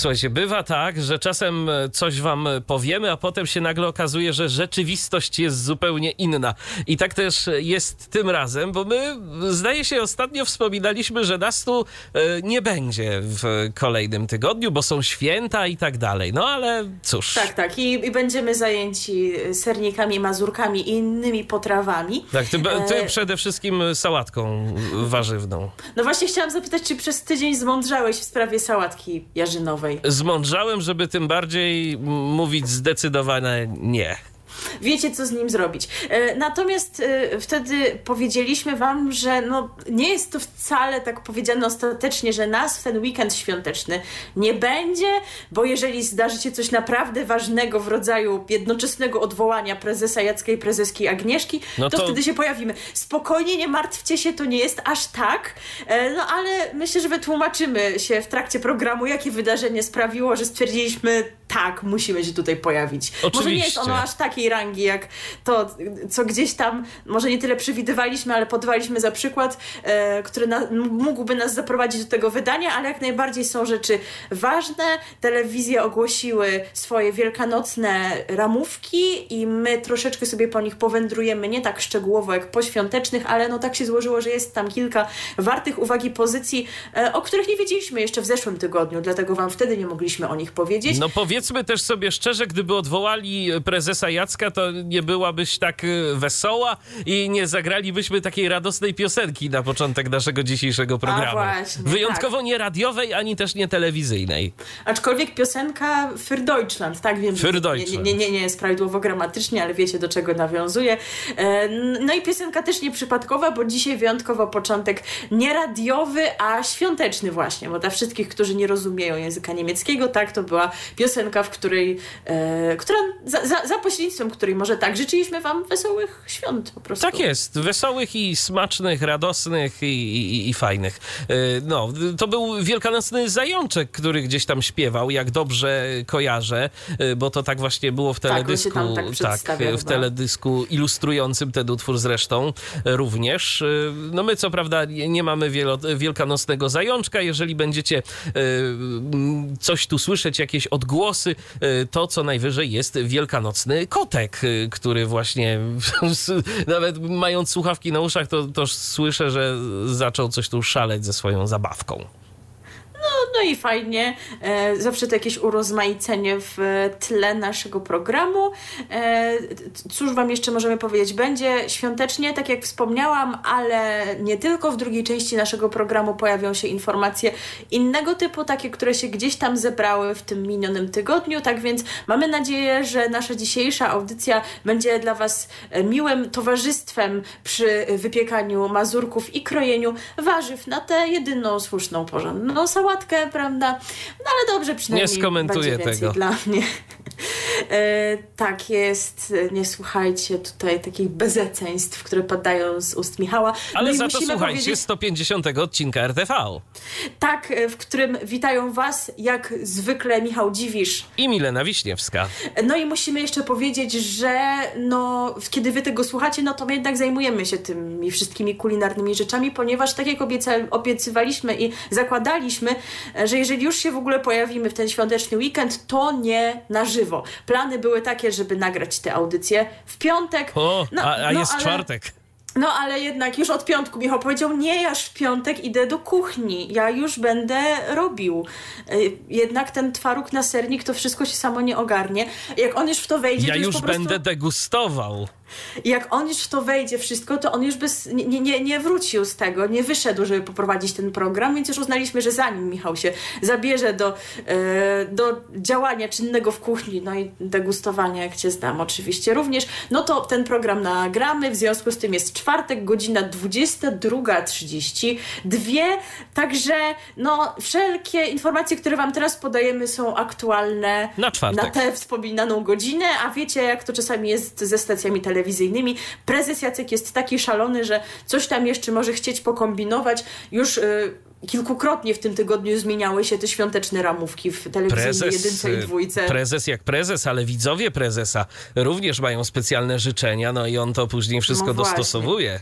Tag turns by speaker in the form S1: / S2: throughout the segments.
S1: Słuchajcie, bywa tak, że czasem e, coś wam powiemy, a potem się nagle okazuje, że rzeczywistość jest zupełnie inna. I tak też jest tym razem, bo my, zdaje się, ostatnio wspominaliśmy, że nas tu e, nie będzie w kolejnym tygodniu, bo są święta i tak dalej. No ale cóż.
S2: Tak, tak. I, i będziemy zajęci sernikami, mazurkami i innymi potrawami.
S1: Tak, ty, ty e... przede wszystkim sałatką warzywną.
S2: No właśnie chciałam zapytać, czy przez tydzień zmądrzałeś w sprawie sałatki jarzynowej?
S1: Zmądrzałem, żeby tym bardziej mówić zdecydowane nie
S2: wiecie, co z nim zrobić. E, natomiast e, wtedy powiedzieliśmy wam, że no, nie jest to wcale tak powiedziane ostatecznie, że nas w ten weekend świąteczny nie będzie, bo jeżeli zdarzy się coś naprawdę ważnego w rodzaju jednoczesnego odwołania prezesa Jacka i prezeski Agnieszki, no to... to wtedy się pojawimy. Spokojnie, nie martwcie się, to nie jest aż tak, e, no ale myślę, że wytłumaczymy się w trakcie programu, jakie wydarzenie sprawiło, że stwierdziliśmy, tak, musimy się tutaj pojawić.
S1: Oczywiście.
S2: Może nie jest ono aż takiej rangi, jak to, co gdzieś tam, może nie tyle przewidywaliśmy, ale podawaliśmy za przykład, e, który na, mógłby nas zaprowadzić do tego wydania, ale jak najbardziej są rzeczy ważne. Telewizje ogłosiły swoje wielkanocne ramówki i my troszeczkę sobie po nich powędrujemy, nie tak szczegółowo jak po świątecznych, ale no tak się złożyło, że jest tam kilka wartych uwagi pozycji, e, o których nie wiedzieliśmy jeszcze w zeszłym tygodniu, dlatego wam wtedy nie mogliśmy o nich powiedzieć.
S1: No powiedzmy też sobie szczerze, gdyby odwołali prezesa Jacka, to nie byłabyś tak y, wesoła i nie zagralibyśmy takiej radosnej piosenki na początek naszego dzisiejszego programu.
S2: Właśnie,
S1: Wyjątkowo
S2: tak.
S1: nie radiowej, ani też nie telewizyjnej.
S2: Aczkolwiek piosenka Für Deutschland, tak wiem,
S1: Für
S2: nie, nie, nie, nie jest prawidłowo gramatycznie, ale wiecie do czego nawiązuje. E, no i piosenka też nieprzypadkowa, bo dzisiaj wyjątkowo początek nie radiowy, a świąteczny właśnie, bo dla wszystkich, którzy nie rozumieją języka niemieckiego, tak, to była piosenka, w której, e, która za, za, za pośrednictwem której może tak życzyliśmy wam wesołych świąt po prostu.
S1: Tak jest, wesołych i smacznych, radosnych i, i, i fajnych. E, no, to był wielkanocny zajączek, który gdzieś tam śpiewał, jak dobrze kojarzę, e, bo to tak właśnie było w tak, teledysku.
S2: Tak,
S1: tak w teledysku ilustrującym ten utwór zresztą również. E, no my co prawda nie mamy wielo, wielkanocnego zajączka, jeżeli będziecie coś tu słyszeć, jakieś odgłosy, to co najwyżej jest wielkanocny kotek, który właśnie nawet mając słuchawki na uszach, to, to słyszę, że zaczął coś tu szaleć ze swoją zabawką.
S2: No, no i fajnie. E, zawsze to jakieś urozmaicenie w tle naszego programu. E, cóż Wam jeszcze możemy powiedzieć? Będzie świątecznie, tak jak wspomniałam, ale nie tylko. W drugiej części naszego programu pojawią się informacje innego typu, takie, które się gdzieś tam zebrały w tym minionym tygodniu. Tak więc mamy nadzieję, że nasza dzisiejsza audycja będzie dla Was miłym towarzystwem przy wypiekaniu mazurków i krojeniu warzyw na tę jedyną słuszną porządną sałatkę prawda? No ale dobrze, przynajmniej
S1: Nie skomentuję tego.
S2: dla mnie. E, tak jest, nie słuchajcie tutaj takich bezeceństw, które padają z ust Michała.
S1: Ale no za to słuchajcie powiedzieć... 150 odcinka RTV.
S2: Tak, e, w którym witają was jak zwykle Michał Dziwisz
S1: i Milena Wiśniewska.
S2: No i musimy jeszcze powiedzieć, że no, kiedy wy tego słuchacie, no to my jednak zajmujemy się tymi wszystkimi kulinarnymi rzeczami, ponieważ tak jak obiecywaliśmy i zakładaliśmy, że jeżeli już się w ogóle pojawimy w ten świąteczny weekend, to nie na żywo. Plany były takie, żeby nagrać te audycje w piątek.
S1: O, no, a, a no, jest ale... czwartek.
S2: No ale jednak już od piątku Michał powiedział, nie, ja w piątek idę do kuchni, ja już będę robił. E, jednak ten twaróg na sernik to wszystko się samo nie ogarnie. Jak on już w to wejdzie,
S1: ja
S2: to
S1: już,
S2: już
S1: będę prostu... degustował.
S2: I jak on już w to wejdzie wszystko, to on już bez, nie, nie, nie wrócił z tego, nie wyszedł, żeby poprowadzić ten program, więc już uznaliśmy, że zanim Michał się zabierze do, e, do działania czynnego w kuchni, no i degustowania, jak cię znam oczywiście również, no to ten program nagramy, w związku z tym jest czwartek, godzina 22.30, dwie, także no wszelkie informacje, które wam teraz podajemy są aktualne
S1: na, czwartek.
S2: na tę wspominaną godzinę, a wiecie jak to czasami jest ze stacjami telewizyjnymi. Prezes Jacek jest taki szalony, że coś tam jeszcze może chcieć pokombinować. Już y, kilkukrotnie w tym tygodniu zmieniały się te świąteczne ramówki w telewizyjnej prezes, jedynce i y, dwójce.
S1: Prezes jak prezes, ale widzowie prezesa również mają specjalne życzenia, no i on to później wszystko no dostosowuje.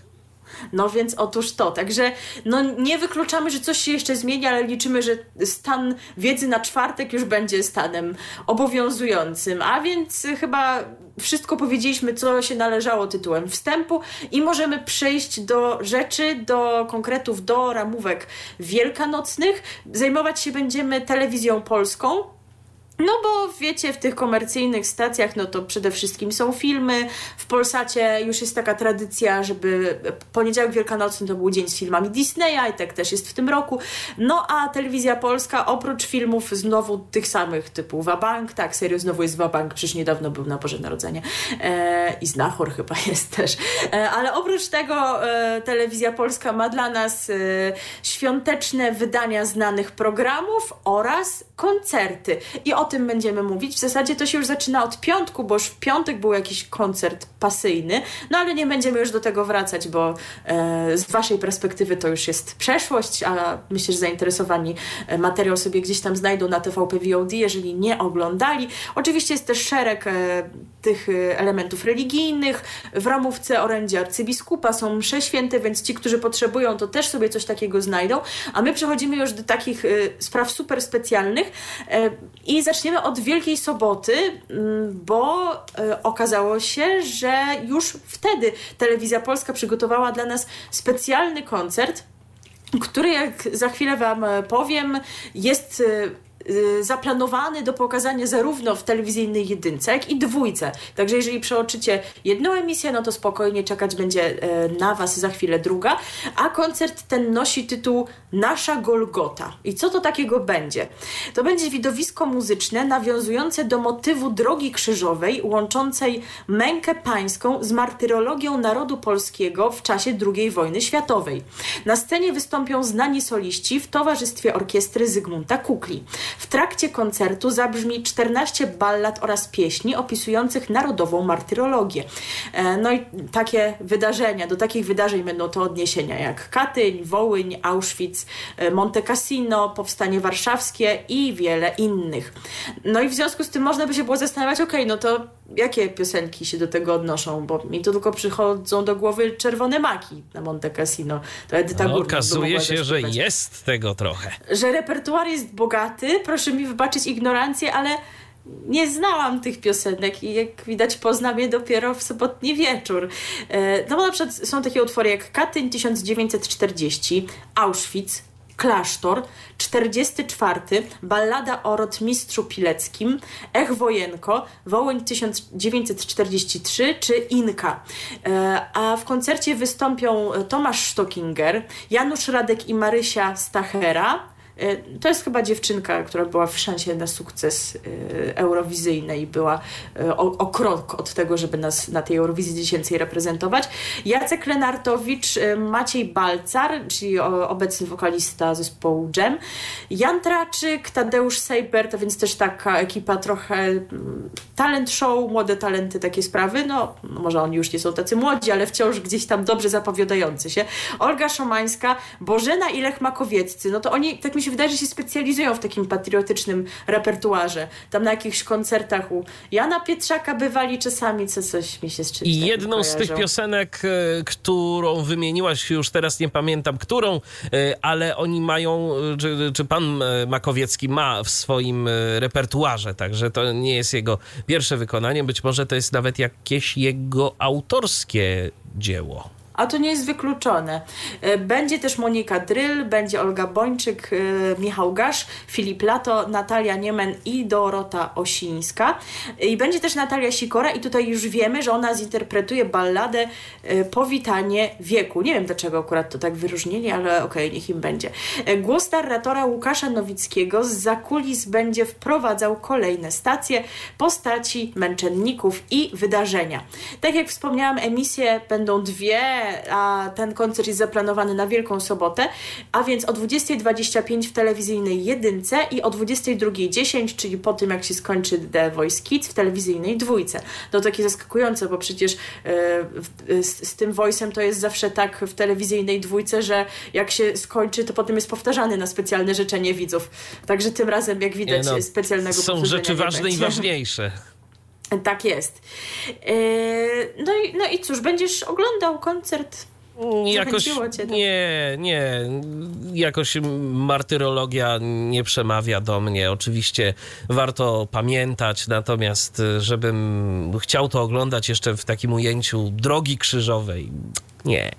S2: No więc otóż to. Także no nie wykluczamy, że coś się jeszcze zmieni, ale liczymy, że stan wiedzy na czwartek już będzie stanem obowiązującym. A więc chyba wszystko powiedzieliśmy, co się należało tytułem wstępu i możemy przejść do rzeczy, do konkretów, do ramówek wielkanocnych. Zajmować się będziemy telewizją polską, no bo wiecie, w tych komercyjnych stacjach, no to przede wszystkim są filmy. W Polsacie już jest taka tradycja, żeby poniedziałek wielkanocny to był dzień z filmami Disneya i tak też jest w tym roku. No a telewizja polska oprócz filmów znowu tych samych typu Wabank, tak, serio znowu jest Wabank, przecież niedawno był na Boże Narodzenie e, i Znachor chyba jest też. E, ale oprócz tego e, telewizja polska ma dla nas e, świąteczne wydania znanych programów oraz koncerty. I o tym będziemy mówić. W zasadzie to się już zaczyna od piątku, bo już w piątek był jakiś koncert pasyjny, no ale nie będziemy już do tego wracać, bo e, z Waszej perspektywy to już jest przeszłość, a myślę, że zainteresowani e, materiał sobie gdzieś tam znajdą na TVP VOD, jeżeli nie oglądali. Oczywiście jest też szereg e, tych e, elementów religijnych. W ramówce orędzie arcybiskupa są msze święte, więc ci, którzy potrzebują, to też sobie coś takiego znajdą. A my przechodzimy już do takich e, spraw super specjalnych e, i zaczniemy od Wielkiej Soboty, mm, bo okazało się, że już wtedy Telewizja Polska przygotowała dla nas specjalny koncert który, jak za chwilę Wam powiem, jest Y, zaplanowany do pokazania zarówno w telewizyjnej jedynce, jak i dwójce. Także jeżeli przeoczycie jedną emisję, no to spokojnie czekać będzie e, na Was za chwilę druga. A koncert ten nosi tytuł Nasza Golgota. I co to takiego będzie? To będzie widowisko muzyczne nawiązujące do motywu Drogi Krzyżowej, łączącej mękę pańską z martyrologią narodu polskiego w czasie II wojny światowej. Na scenie wystąpią znani soliści w towarzystwie orkiestry Zygmunta Kukli. W trakcie koncertu zabrzmi 14 ballad oraz pieśni opisujących narodową martyrologię. E, no i takie wydarzenia, do takich wydarzeń będą to odniesienia jak Katyń, Wołyń, Auschwitz, e, Monte Cassino, Powstanie Warszawskie i wiele innych. No i w związku z tym można by się było zastanawiać, ok, no to jakie piosenki się do tego odnoszą, bo mi to tylko przychodzą do głowy Czerwone Maki na Monte Cassino. To Edyta no,
S1: Okazuje się, że jest tego trochę.
S2: Że repertuar jest bogaty, proszę mi wybaczyć ignorancję, ale nie znałam tych piosenek i jak widać poznam je dopiero w sobotni wieczór. E, no bo na przykład są takie utwory jak Katyń 1940, Auschwitz, Klasztor, 44. Ballada o rotmistrzu Pileckim, Ech Wojenko, Wołyń 1943 czy Inka. E, a w koncercie wystąpią Tomasz Stockinger, Janusz Radek i Marysia Stachera, to jest chyba dziewczynka, która była w szansie na sukces e, eurowizyjny i była e, o, o, krok od tego, żeby nas na tej Eurowizji dziecięcej reprezentować. Jacek Lenartowicz, Maciej Balcar, czyli obecny wokalista zespołu Jam, Jan Traczyk, Tadeusz Sejbert, a więc też taka ekipa trochę mm, talent show, młode talenty, takie sprawy. No, może oni już nie są tacy młodzi, ale wciąż gdzieś tam dobrze zapowiadający się. Olga Szomańska, Bożena i Lech Makowieccy. No to oni, tak mi się się wydaje, że się specjalizują w takim patriotycznym repertuarze. Tam na jakichś koncertach u Jana Pietrzaka bywali czasami, co coś mi się z czymś
S1: I jedną z tych piosenek, e, którą wymieniłaś, już teraz nie pamiętam którą, e, ale oni mają, e, czy, czy pan Makowiecki ma w swoim repertuarze, także to nie jest jego pierwsze wykonanie, być może to jest nawet jakieś jego autorskie dzieło.
S2: A to nie jest wykluczone. E, będzie też Monika Dryl, będzie Olga Bończyk, e, Michał Gasz, Filip Lato, Natalia Niemen i Dorota Osińska. I będzie też Natalia Sikora i tutaj już wiemy, że ona zinterpretuje balladę Powitanie wieku. Nie wiem dlaczego akurat to tak wyróżnili, ale okej, okay, niech im będzie. Głos narratora Łukasza Nowickiego z zakulis będzie wprowadzał kolejne stacje, postaci, męczenników i wydarzenia. Tak jak wspomniałam, emisje będą dwie, a ten koncert jest zaplanowany na Wielką Sobotę, a więc o 20.25 w telewizyjnej jedynce i o 22.10, czyli po tym jak się skończy The Voice Kids w telewizyjnej dwójce. To takie zaskakujące, bo przecież yy, z, z, tym voice'em to jest zawsze tak w telewizyjnej dwójce, że jak się skończy, to potem jest powtarzany na specjalne życzenie widzów. Także tym razem, jak widać, no, specjalnego
S1: Są rzeczy ważne i ważniejsze.
S2: Tak jest. E, no i, no i cóż, będziesz oglądał koncert
S1: Jakoś cię, nie, nie. Jakoś martyrologia nie przemawia do mnie. Oczywiście warto pamiętać, natomiast żebym chciał to oglądać jeszcze w takim ujęciu drogi krzyżowej, nie.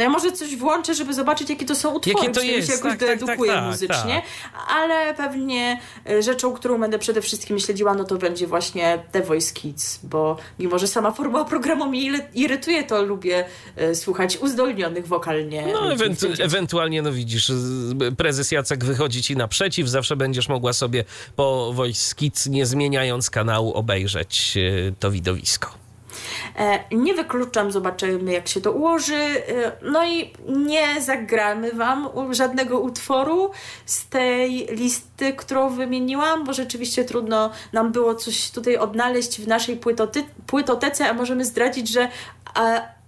S2: No ja może coś włączę, żeby zobaczyć, jakie to są utwory, jakie to jest. się jakoś tak, deedukuję tak, tak, muzycznie, tak. ale pewnie e, rzeczą, którą będę przede wszystkim śledziła, no to będzie właśnie The Voice Kids, bo mimo, że sama formuła programu mnie irytuje, to lubię e, słuchać uzdolnionych wokalnie.
S1: No ewentu ewentualnie, no widzisz, prezes Jacek wychodzi ci naprzeciw, zawsze będziesz mogła sobie po Voice Kids, nie zmieniając kanału, obejrzeć e, to widowisko.
S2: E, nie wykluczam, zobaczymy jak się to ułoży. E, no i nie zagramy Wam żadnego utworu z tej listy, którą wymieniłam, bo rzeczywiście trudno nam było coś tutaj odnaleźć w naszej płytotece, a możemy zdradzić, że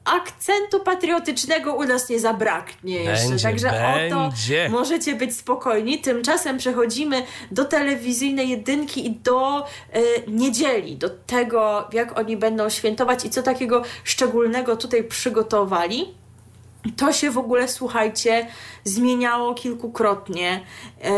S2: akcentu patriotycznego u nas nie zabraknie jeszcze. Będzie, Także będzie. o to możecie być spokojni. Tymczasem przechodzimy do telewizyjnej jedynki i do y, niedzieli, do tego, jak oni będą świętować i co takiego szczególnego tutaj przygotowali. To się w ogóle, słuchajcie, zmieniało kilkukrotnie. E,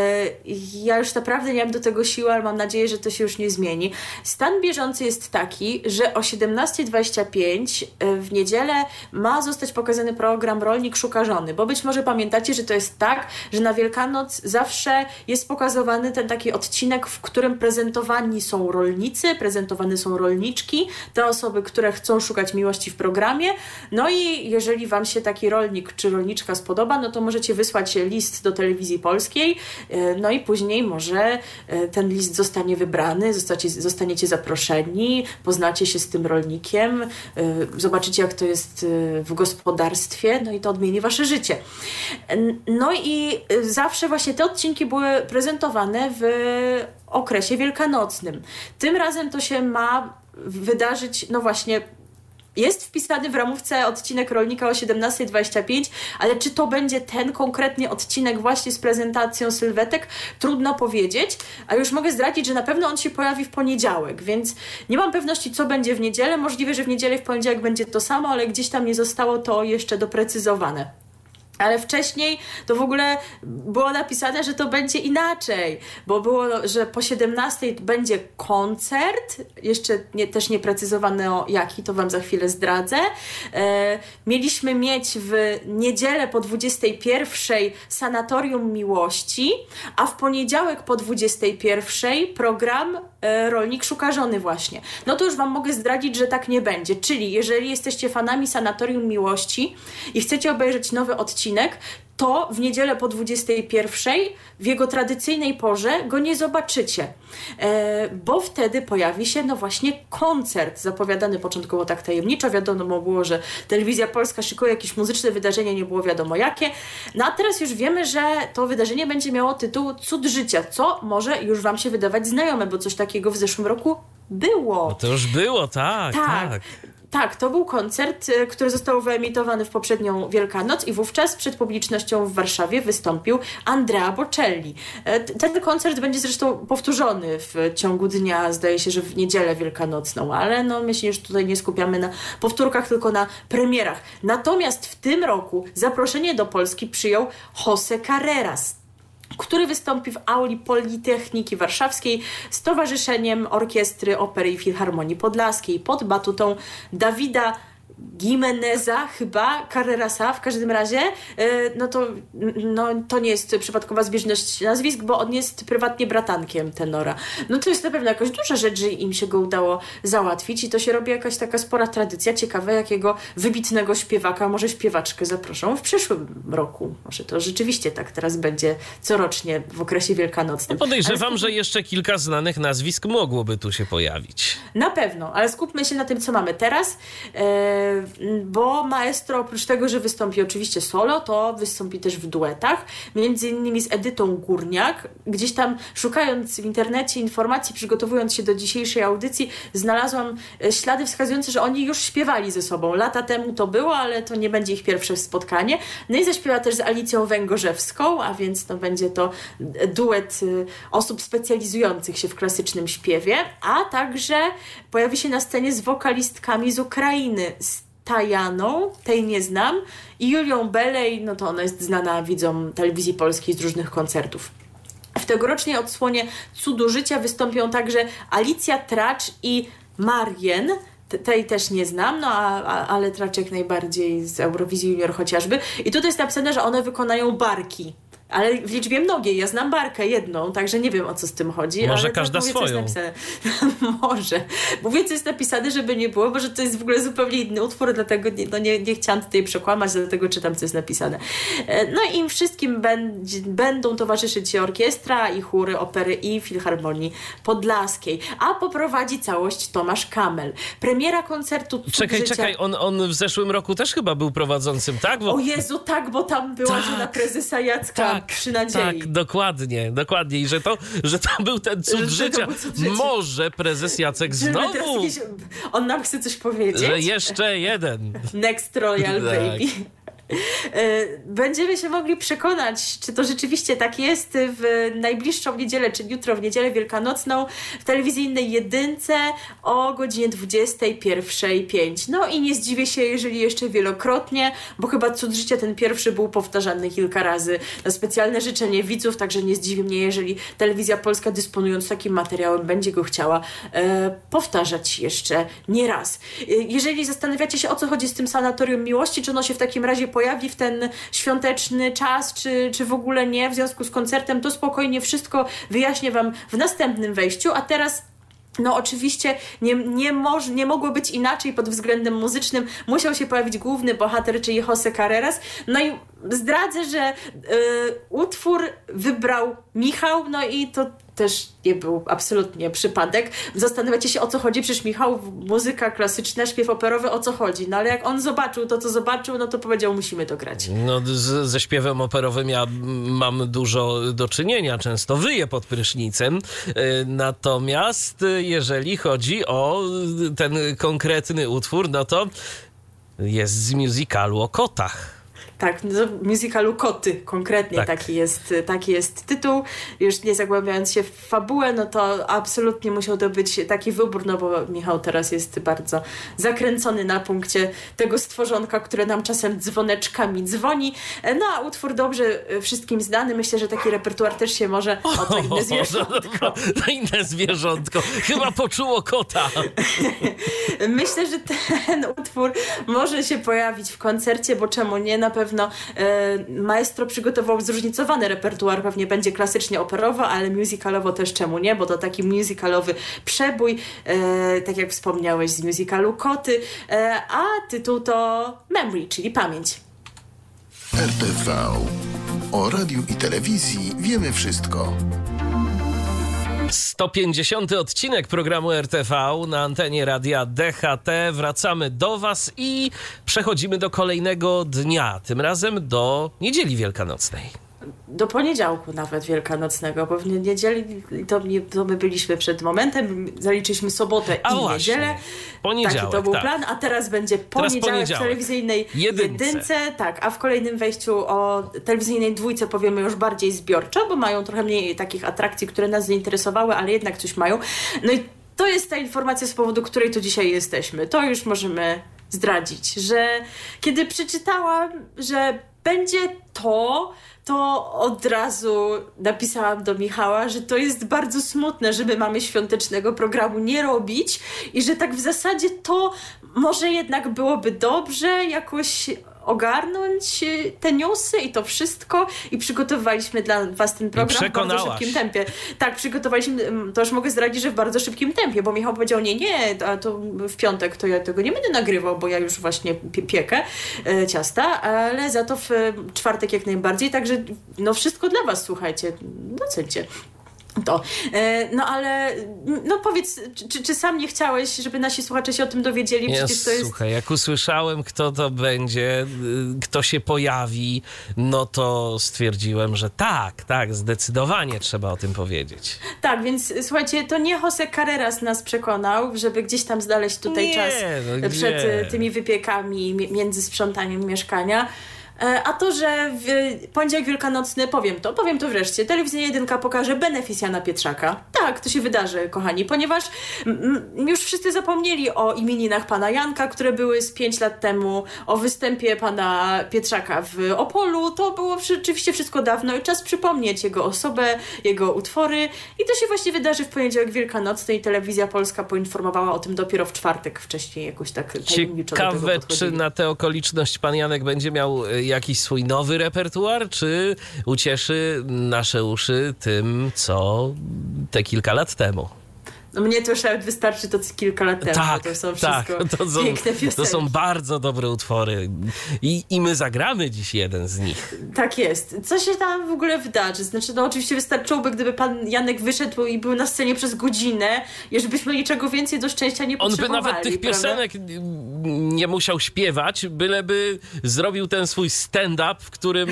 S2: ja już naprawdę nie mam do tego siły, ale mam nadzieję, że to się już nie zmieni. Stan bieżący jest taki, że o 17.25 e, w niedzielę ma zostać pokazany program Rolnik Szuka Żony, bo być może pamiętacie, że to jest tak, że na Wielkanoc zawsze jest pokazywany ten taki odcinek, w którym prezentowani są rolnicy, prezentowane są rolniczki, te osoby, które chcą szukać miłości w programie. No i jeżeli Wam się taki rolnik czy rolniczka spodoba, no to możecie wysłać list do telewizji polskiej, e, no i później może e, ten list zostanie wybrany, zostacie, zostaniecie zaproszeni, poznacie się z tym rolnikiem, e, zobaczycie jak to jest w gospodarstwie, no i to odmieni wasze życie. No i zawsze właśnie te odcinki były prezentowane w okresie wielkanocnym. Tym razem to się ma wydarzyć, no właśnie jest wpisany w ramówce odcinek rolnika o 17.25, ale czy to będzie ten konkretnie odcinek właśnie z prezentacją sylwetek, trudno powiedzieć, a już mogę zdradzić, że na pewno on się pojawi w poniedziałek, więc nie mam pewności, co będzie w niedzielę. Możliwe, że w niedzielę w poniedziałek będzie to samo, ale gdzieś tam nie zostało to jeszcze doprecyzowane. Ale wcześniej to w ogóle było napisane, że to będzie inaczej, bo było, że po 17 będzie koncert, jeszcze nie, też nie precyzowano jaki, to Wam za chwilę zdradzę. E, mieliśmy mieć w niedzielę po 21 Sanatorium Miłości, a w poniedziałek po 21 program Rolnik Szuka Żony właśnie. No to już Wam mogę zdradzić, że tak nie będzie. Czyli jeżeli jesteście fanami Sanatorium Miłości i chcecie obejrzeć nowy odcinek, to w niedzielę po 21 w jego tradycyjnej porze go nie zobaczycie, e, bo wtedy pojawi się no właśnie koncert zapowiadany początkowo tak tajemniczo. Wiadomo było, że telewizja polska szykuje jakieś muzyczne wydarzenie, nie było wiadomo jakie. No a teraz już wiemy, że to wydarzenie będzie miało tytuł Cud Życia, co może już Wam się wydawać znajome, bo coś takiego w zeszłym roku było.
S1: No to już było, tak, tak. tak.
S2: Tak, to był koncert, y, który został wyemitowany w poprzednią Wielkanoc i wówczas przed publicznością w Warszawie wystąpił Andrea Bocelli. E, ten koncert będzie zresztą powtórzony w ciągu dnia, zdaje się, że w niedzielę wielkanocną, ale no my się już tutaj nie skupiamy na powtórkach, tylko na premierach. Natomiast w tym roku zaproszenie do Polski przyjął Jose Carreras, który wystąpi w auli Politechniki Warszawskiej z Towarzyszeniem Orkiestry Opery i Filharmonii Podlaskiej pod batutą Dawida Gimeneza chyba, Carrerasa w każdym razie, e, no to, no to nie jest przypadkowa zbieżność nazwisk, bo on jest prywatnie bratankiem tenora. No to jest na pewno jakaś duża rzecz, że im się go udało załatwić i to się robi jakaś taka spora tradycja. Ciekawe, jakiego wybitnego śpiewaka, może śpiewaczkę zaproszą w przyszłym roku. Może to rzeczywiście tak teraz będzie corocznie w okresie wielkanocnym.
S1: No podejrzewam, że jeszcze kilka znanych nazwisk mogłoby tu się pojawić.
S2: Na pewno, ale skupmy się na tym, co mamy teraz, e, bo maestro oprócz tego, że wystąpi oczywiście solo, to wystąpi też w duetach, między innymi z Edytą Górniak. Gdzieś tam szukając w internecie informacji, przygotowując się do dzisiejszej audycji, znalazłam e, ślady wskazujące, że oni już śpiewali ze sobą. Lata temu to było, ale to nie będzie ich pierwsze spotkanie. No i zaśpiewa też z Alicją Węgorzewską, a więc to będzie to duet e, osób specjalizujących się w klasycznym śpiewie, a także pojawi się na scenie z wokalistkami z Ukrainy, z Tajaną, tej nie znam, i Julią Belej, no to ona jest znana widzom telewizji polskiej z różnych koncertów. W tegorocznej odsłonie Cudu Życia wystąpią także Alicja Tracz i Marien, tej też nie znam, no a, a, ale Traczek najbardziej z Eurowizji Junior chociażby. I tutaj jest napisane, że one wykonają barki ale w liczbie mnogiej. Ja znam barkę jedną, także nie wiem o co z tym chodzi.
S1: Może każda
S2: mówię,
S1: swoją.
S2: Może. Mówię, co jest napisane, żeby nie było, bo że to jest w ogóle zupełnie inny utwór, dlatego nie, no nie, nie chciałam tutaj przekłamać, dlatego czytam, co jest napisane. E, no i im wszystkim będzie, będą towarzyszyć się orkiestra i chóry opery i filharmonii podlaskiej, a poprowadzi całość Tomasz Kamel. Premiera koncertu
S1: Czekaj, życia... czekaj, on, on w zeszłym roku też chyba był prowadzącym, tak?
S2: Bo... O Jezu, tak, bo tam była tak, żona prezesa Jacka. Tak tak, przy nadziei.
S1: Tak, dokładnie, dokładnie. I że to, że to był ten cud życia. Cud. Może prezes Jacek znowu...
S2: On nam chce coś powiedzieć?
S1: Że jeszcze jeden.
S2: Next Royal tak. Baby. E, będziemy się mogli przekonać, czy to rzeczywiście tak jest w najbliższą niedzielę, czy jutro w niedzielę wielkanocną w telewizyjnej jedynce o godzinie 21.05. No i nie zdziwię się, jeżeli jeszcze wielokrotnie, bo chyba Cud Życia ten pierwszy był powtarzany kilka razy na specjalne życzenie widzów, także nie zdziwi mnie, jeżeli telewizja polska dysponując takim materiałem będzie go chciała e, powtarzać jeszcze nie raz. E, jeżeli zastanawiacie się o co chodzi z tym sanatorium miłości, czy ono się w takim razie pojawi w ten świąteczny czas, czy, czy w ogóle nie w związku z koncertem, to spokojnie wszystko wyjaśnię Wam w następnym wejściu. A teraz no oczywiście nie, nie, moż, nie mogło być inaczej pod względem muzycznym. Musiał się pojawić główny bohater, czyli Jose Carreras. No i zdradzę, że y, utwór wybrał Michał, no i to też nie był absolutnie przypadek. Zastanawiacie się o co chodzi, przecież Michał, muzyka klasyczna, śpiew operowy, o co chodzi. No ale jak on zobaczył to, co zobaczył, no to powiedział, musimy to grać.
S1: No z, ze śpiewem operowym ja mam dużo do czynienia, często wyję pod prysznicem. Y, natomiast jeżeli chodzi o ten konkretny utwór, no to jest z musicalu o kotach.
S2: Tak, no, musicalu Koty konkretnie tak. taki, jest, taki jest tytuł. Już nie zagłębiając się w fabułę, no to absolutnie musiał to być taki wybór, no bo Michał teraz jest bardzo zakręcony na punkcie tego stworzonka, które nam czasem dzwoneczkami dzwoni. No a utwór dobrze wszystkim znany. Myślę, że taki repertuar też się może... O, to inne zwierzątko.
S1: To inne zwierzątko. Chyba poczuło kota.
S2: Myślę, że ten utwór może się pojawić w koncercie, bo czemu nie? Na pewno pewno e, maestro przygotował zróżnicowany repertuar, pewnie będzie klasycznie operowo, ale musicalowo też czemu nie, bo to taki musicalowy przebój, e, tak jak wspomniałeś z musicalu Koty, e, a tytuł to Memory, czyli pamięć.
S3: RTV. O radiu i telewizji wiemy wszystko.
S1: 150 odcinek programu RTV na antenie radia DHT. Wracamy do Was i przechodzimy do kolejnego dnia, tym razem do niedzieli wielkanocnej
S2: do poniedziałku nawet wielkanocnego, bo w niedzieli to, to my byliśmy przed momentem, zaliczyliśmy sobotę
S1: a
S2: i
S1: właśnie.
S2: niedzielę.
S1: Poniedziałek,
S2: Taki to był
S1: tak.
S2: plan, a teraz będzie poniedziałek, teraz poniedziałek. w telewizyjnej jedynce. jedynce. Tak, a w kolejnym wejściu o telewizyjnej dwójce powiemy już bardziej zbiorczo, bo mają trochę mniej takich atrakcji, które nas zainteresowały, ale jednak coś mają. No i to jest ta informacja, z powodu której tu dzisiaj jesteśmy. To już możemy zdradzić, że kiedy przeczytałam, że będzie to, to od razu napisałam do Michała, że to jest bardzo smutne, że my mamy świątecznego programu nie robić i że tak w zasadzie to może jednak byłoby dobrze jakoś ogarnąć y, te newsy i to wszystko. I przygotowaliśmy dla was ten program w bardzo szybkim tempie. Tak, przygotowaliśmy, mm, to już mogę zdradzić, że w bardzo szybkim tempie, bo Michał powiedział, nie, nie, a to w piątek to ja tego nie będę nagrywał, bo ja już właśnie piekę e, ciasta, ale za to w czwartek jak najbardziej, także no wszystko dla was, słuchajcie, docencie to. E, no ale, no powiedz, czy, czy, sam nie chciałeś, żeby nasi słuchacze się o tym dowiedzieli?
S1: Przecież to jest... Słuchaj, jak usłyszałem, kto to będzie, y, kto się pojawi, no to stwierdziłem, że tak, tak, zdecydowanie trzeba o tym powiedzieć.
S2: Tak, więc słuchajcie, to nie Jose Carreras nas przekonał, żeby gdzieś tam znaleźć tutaj nie, czas no przed y, tymi wypiekami między sprzątaniem mieszkania. E, a to, że w poniedziałek wielkanocny, powiem to, powiem to wreszcie, telewizja jedynka pokaże beneficjana Pietrzaka. Tak, to się wydarzy, kochani, ponieważ już wszyscy zapomnieli o imieninach pana Janka, które były z 5 lat temu, o występie pana Pietrzaka w Opolu. To było rzeczywiście wszystko dawno i czas przypomnieć jego osobę, jego utwory. I to się właśnie wydarzy w poniedziałek wielkanocny i telewizja polska poinformowała o tym dopiero w czwartek, wcześniej jakoś tak
S1: Ciekawe, czy na tę okoliczność pan Janek będzie miał e, jakiś swój nowy repertuar, czy ucieszy nasze uszy tym, co te kilka lat temu?
S2: No mnie to już nawet wystarczy to kilka lat temu. Tak, to są tak, wszystko to są, piękne piosenki.
S1: To są bardzo dobre utwory I, i my zagramy dziś jeden z nich.
S2: Tak jest. Co się tam w ogóle wydarzy? Znaczy, no oczywiście wystarczyłoby, gdyby pan Janek wyszedł i był na scenie przez godzinę i żebyśmy niczego więcej do szczęścia nie potrzebowali.
S1: On by nawet tych
S2: prawda?
S1: piosenek nie musiał śpiewać, byleby zrobił ten swój stand-up, w którym,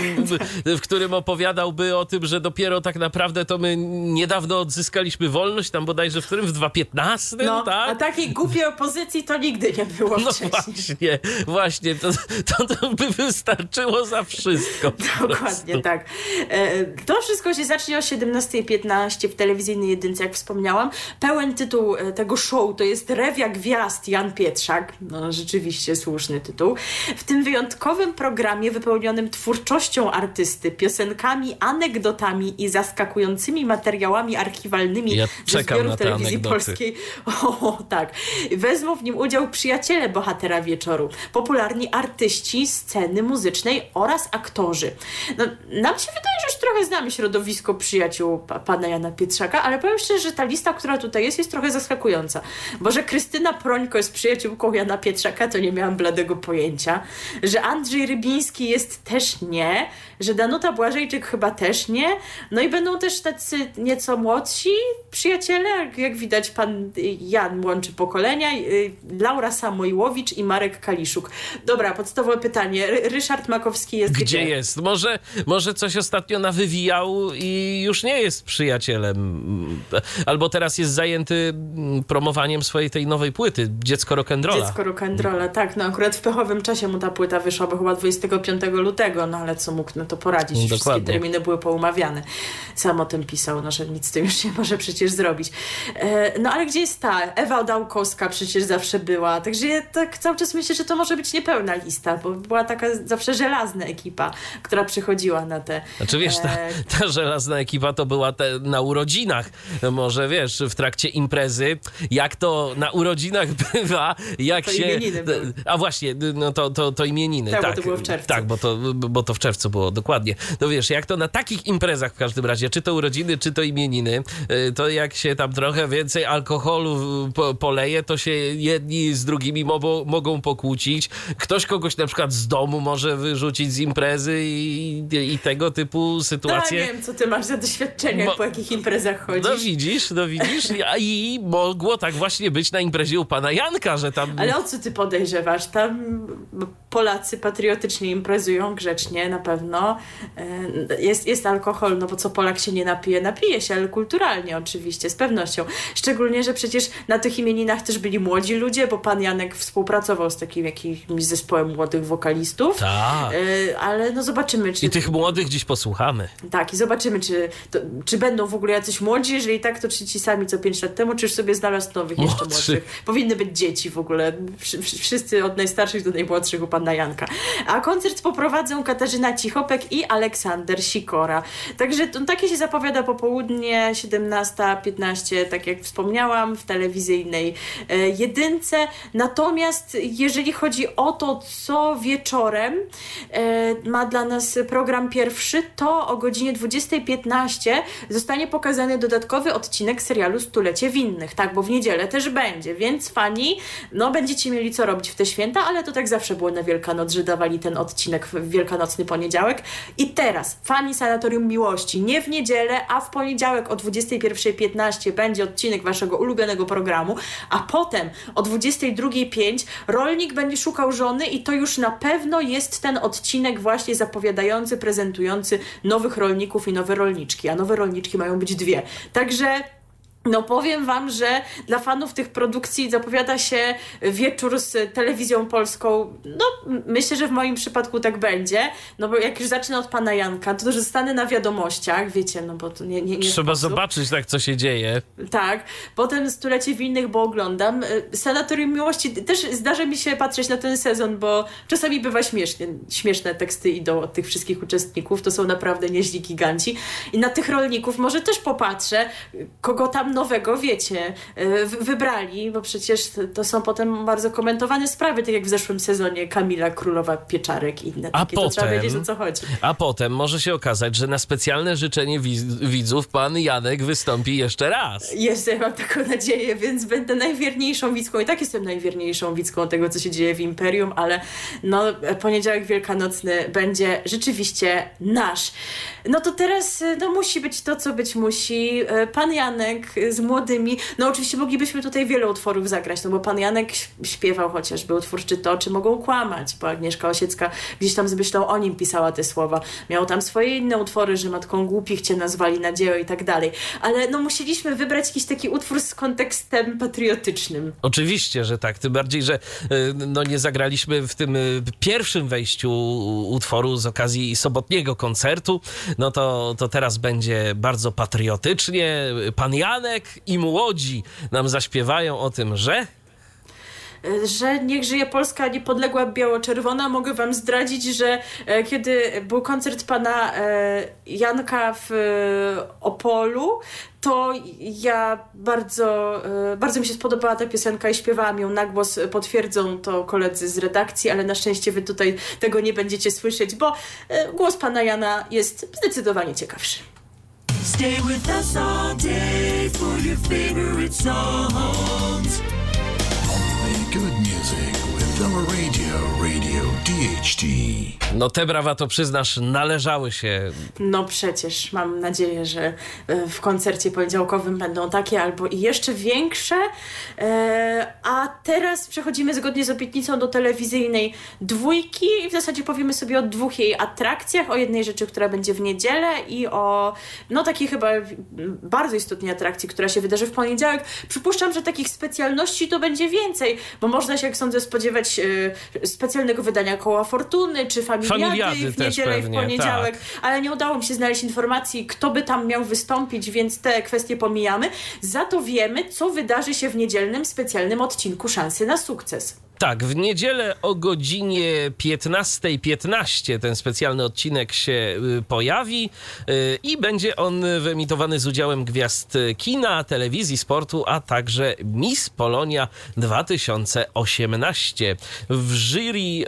S1: w którym opowiadałby o tym, że dopiero tak naprawdę to my niedawno odzyskaliśmy wolność, tam bodajże w którym 2015, no, tak?
S2: A takiej głupiej opozycji to nigdy nie było
S1: no wcześniej. właśnie, właśnie, to, to, to by wystarczyło za wszystko.
S2: Dokładnie tak. E, to wszystko się zacznie o 17.15 w telewizyjnej jedynce, jak wspomniałam. Pełen tytuł e, tego show to jest Rewia Gwiazd Jan Pietrzak. No, rzeczywiście słuszny tytuł. W tym wyjątkowym programie wypełnionym twórczością artysty, piosenkami, anegdotami i zaskakującymi materiałami archiwalnymi
S1: ja ze zbiorów telewizji
S2: polskiej. O, tak. Wezmą w nim udział przyjaciele bohatera wieczoru, popularni artyści sceny muzycznej oraz aktorzy. No, nam się wydaje, że już trochę znamy środowisko przyjaciół pa pana Jana Pietrzaka, ale powiem szczerze, że ta lista, która tutaj jest, jest trochę zaskakująca. Bo że Krystyna Prońko jest przyjaciółką Jana Pietrzaka, to nie miałam bladego pojęcia. Że Andrzej Rybiński jest też nie, że Danuta Błażejczyk chyba też nie. No i będą też tacy nieco młodsi przyjaciele, jak widać pan Jan łączy pokolenia, y, Laura Samojłowicz i Marek Kaliszuk. Dobra, podstawowe pytanie. Ryszard Makowski jest
S1: gdzie? Gdzie jest? Może, może coś ostatnio nawywijał i już nie jest przyjacielem. Albo teraz jest zajęty promowaniem swojej tej nowej płyty, Dziecko Rock'n'Rolla.
S2: Dziecko Rock'n'Rolla, tak. No akurat w pechowym czasie mu ta płyta wyszła, bo chyba 25 lutego, no ale co mógł na to poradzić? Dokładnie. Wszystkie terminy były poumawiane. Sam o tym pisał, no że nic z tym już nie może przecież zrobić. E, no ale gdzie jest ta? Ewa Odałkowska przecież zawsze była. Także ja tak cały czas myślę, że to może być niepełna lista, bo była taka zawsze żelazna ekipa, która przychodziła na te...
S1: Znaczy wiesz, ta, e, ta żelazna ekipa to była te, na urodzinach. może wiesz, w trakcie imprezy, jak to na urodzinach bywa, jak
S2: to
S1: się...
S2: Były.
S1: A właśnie, no to, to, to imieniny.
S2: Tak, tak, bo to było w czerwcu.
S1: Tak, bo to, bo to w czerwcu było, dokładnie. No wiesz, jak to na takich imprezach w każdym razie, czy to urodziny, czy to imieniny, y, to jak się tam trochę więcej alkoholu po, poleje, to się jedni z drugimi mogą, mogą pokłócić. Ktoś kogoś na przykład z domu może wyrzucić z imprezy i, i tego typu sytuacje.
S2: No, nie wiem, co ty masz za doświadczenie, Bo, po jakich imprezach chodzisz.
S1: No widzisz, no widzisz. I mogło tak właśnie być na imprezie u pana Janka, że tam...
S2: Ale o co ty podejrzewasz? Tam Polacy patriotycznie imprezują, grzecznie na pewno. E, jest, jest alkohol, no bo co Polak się nie napije? Napije się, ale kulturalnie oczywiście, z pewnością. Szczególnie, że przecież na tych imieninach też byli młodzi ludzie, bo pan Janek współpracował z takim jakimś zespołem młodych wokalistów.
S1: Tak.
S2: E, ale no zobaczymy, czy...
S1: I tych młodych dziś posłuchamy.
S2: Tak, i zobaczymy, czy, to, czy będą w ogóle jacyś młodzi. Jeżeli tak, to czy ci sami co 5 lat temu, czy już sobie znalazł nowych jeszcze
S1: Młodszy.
S2: młodszych. Powinny być dzieci w ogóle. Wszy- wszy- Wszyscy od najstarszych do najmłodszych u pana Janka. A koncert poprowadzą Katarzyna Cichopek i Aleksander Sikora. Także to, takie się zapowiada popołudnie 17.15, tak jak wspomniałam, w telewizyjnej e, jedynce. Natomiast jeżeli chodzi o to, co wieczorem e, ma dla nas program pierwszy, to o godzinie 20.15 zostanie pokazany dodatkowy odcinek serialu Stulecie Winnych. Tak, bo w niedzielę też będzie, więc fani, no będziecie mieli co robić w te święta, ale to tak zawsze było na Wielkanoc, że dawali ten odcinek w wielkanocny poniedziałek. I teraz fani Sanatorium Miłości, nie w niedzielę, a w poniedziałek o 21.15 będzie odcinek waszego ulubionego programu, a potem o 22.05 rolnik będzie szukał żony i to już na pewno jest ten odcinek właśnie zapowiadający, prezentujący nowych rolników i nowe rolniczki, a nowe rolniczki mają być dwie. Także no powiem wam, że dla fanów tych produkcji zapowiada się wieczór z telewizją polską. No myślę, że w moim przypadku tak będzie, no bo jak już zacznę od pana Janka, to że stanę na wiadomościach, wiecie, no bo to nie, nie, nie
S1: Trzeba
S2: sposób.
S1: zobaczyć tak, co się dzieje.
S2: Tak, potem Stulecie Winnych, bo oglądam. Y, Sanatorium Miłości, też zdarza mi się patrzeć na ten sezon, bo czasami bywa śmiesznie, śmieszne teksty idą od tych wszystkich uczestników, to są naprawdę nieźli giganci. I na tych rolników może też popatrzę, kogo tam nowego, wiecie, wy- wybrali, bo przecież to- są potem bardzo komentowane sprawy, tak jak w zeszłym sezonie Kamila Królowa Pieczarek i inne
S1: A
S2: takie, to trzeba
S1: potem-
S2: wiedzieć o co chodzi.
S1: A potem może się okazać, że na specjalne życzenie widzów pan Janek wystąpi jeszcze raz.
S2: Jeszcze mam taką nadzieję, więc będę najwierniejszą widzką. I tak jestem najwierniejszą widzką tego, co się dzieje w Imperium, ale no, poniedziałek wielkanocny będzie rzeczywiście nasz. No to teraz no, musi być to, co być musi. E, Pan Janek z młodymi. No oczywiście moglibyśmy tutaj wiele utworów zagrać, no bo pan Janek śpiewał chociażby utwór Czy to, czy mogą kłamać, bo Agnieszka Osiecka gdzieś tam z myślą o nim pisała te słowa. Miał tam swoje inne utwory, że matką głupich cię nazwali nadzieją i tak dalej. Ale no musieliśmy wybrać jakiś taki utwór z kontekstem patriotycznym.
S1: Oczywiście, że tak. Tym bardziej, że y, no, nie zagraliśmy w tym y, pierwszym wejściu utworu z okazji sobotniego koncertu. No to, to teraz będzie bardzo patriotycznie. Pan Janek i młodzi nam zaśpiewają o tym, że
S2: że niech żyje Polska niepodległa biało-czerwona. Mogę wam zdradzić, że e, kiedy był koncert pana e, Janka w e, Opolu, to ja bardzo, bardzo mi się spodobała ta piosenka i śpiewałam ją na głos. Potwierdzą to koledzy z redakcji, ale na szczęście wy tutaj tego nie będziecie słyszeć, bo głos pana Jana jest zdecydowanie ciekawszy.
S4: Stay with us all day for your favorite songs.
S3: Only good music with our radio, Radio DHT.
S1: no te brawa to przyznasz należały się
S2: No przecież mam nadzieję, że e, w koncercie poniedziałkowym będą takie albo i jeszcze większe. E, A teraz przechodzimy zgodnie z obietnicą do telewizyjnej dwójki i w zasadzie powiemy sobie o dwóch jej atrakcjach, o jednej rzeczy, która będzie w niedzielę i o no takiej chyba bardzo istotnej atrakcji, która się wydarzy w poniedziałek. Przypuszczam, że takich specjalności to będzie więcej, bo można się, jak sądzę, spodziewać e, specjalnego wydania Koła Fortuny, czy Familiady,
S1: Familiady
S2: w niedzielę i w poniedziałek ale nie udało mi się znaleźć informacji, kto by tam miał wystąpić, więc te kwestie pomijamy. Za to wiemy, co wydarzy się w niedzielnym specjalnym odcinku Szansy na sukces.
S1: Tak, w niedzielę o godzinie 15.15 ten specjalny odcinek się y, pojawi y, i będzie on wyemitowany z udziałem gwiazd kina, telewizji, sportu, a także Miss Polonia 2018. W jury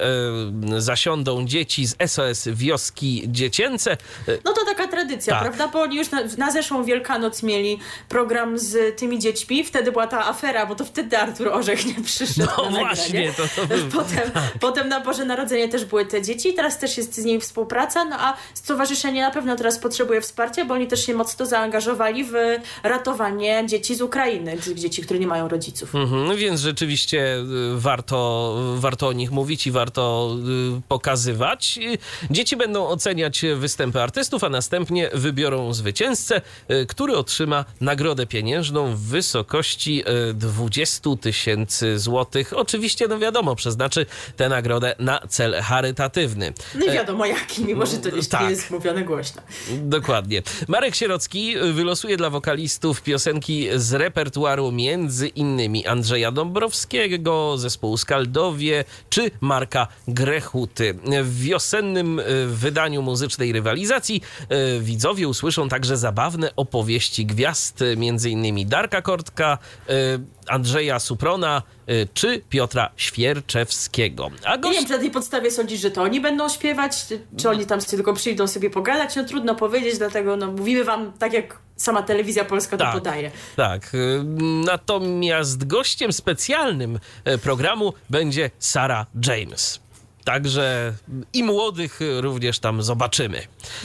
S1: y, zasiądą dzieci z SOS Wioski Dziecięce.
S2: No to taka tradycja,
S1: Tak.
S2: prawda? Bo oni już na, na zeszłą Wielkanoc mieli program z tymi dziećmi. Wtedy była ta afera, bo to wtedy Artur Orzech nie przyszedł
S1: No
S2: na
S1: właśnie, Nie, to, to był...
S2: Potem, potem na Boże Narodzenie też były te dzieci, teraz też jest z nimi współpraca, no a stowarzyszenie na pewno teraz potrzebuje wsparcia, bo oni też się mocno zaangażowali w ratowanie dzieci z Ukrainy, dzieci, które nie mają rodziców.
S1: Mhm, więc rzeczywiście y, warto, warto o nich mówić i warto y, pokazywać. Dzieci będą oceniać występy artystów, a następnie wybiorą zwycięzcę, y, który otrzyma nagrodę pieniężną w wysokości y, 20 tysięcy złotych. Oczywiście, no wiadomo, przeznaczy tę nagrodę na cel charytatywny.
S2: No i wiadomo jaki, mimo że to
S1: tak.
S2: jest mówione głośno.
S1: Dokładnie. Marek Sierocki wylosuje dla wokalistów piosenki z repertuaru między innymi Andrzeja Dąbrowskiego, zespołu Skaldowie czy Marka Grechuty. W wiosennym e, wydaniu muzycznej rywalizacji e, widzowie usłyszą także zabawne opowieści gwiazd, między innymi Darka Kortka, Andrzeja Suprona e, czy Piotra Świerczewskiego. A
S2: Nie
S1: gość...
S2: wiem, czy na tej podstawie sądzisz, że to oni będą śpiewać, czy, oni tam sobie tylko przyjdą sobie pogadać, no trudno powiedzieć, dlatego no, mówimy wam tak, jak sama telewizja polska to
S1: Tak.
S2: podaje.
S1: Tak. y, Natomiast gościem specjalnym e, programu będzie Sarah James. Także i młodych również tam zobaczymy.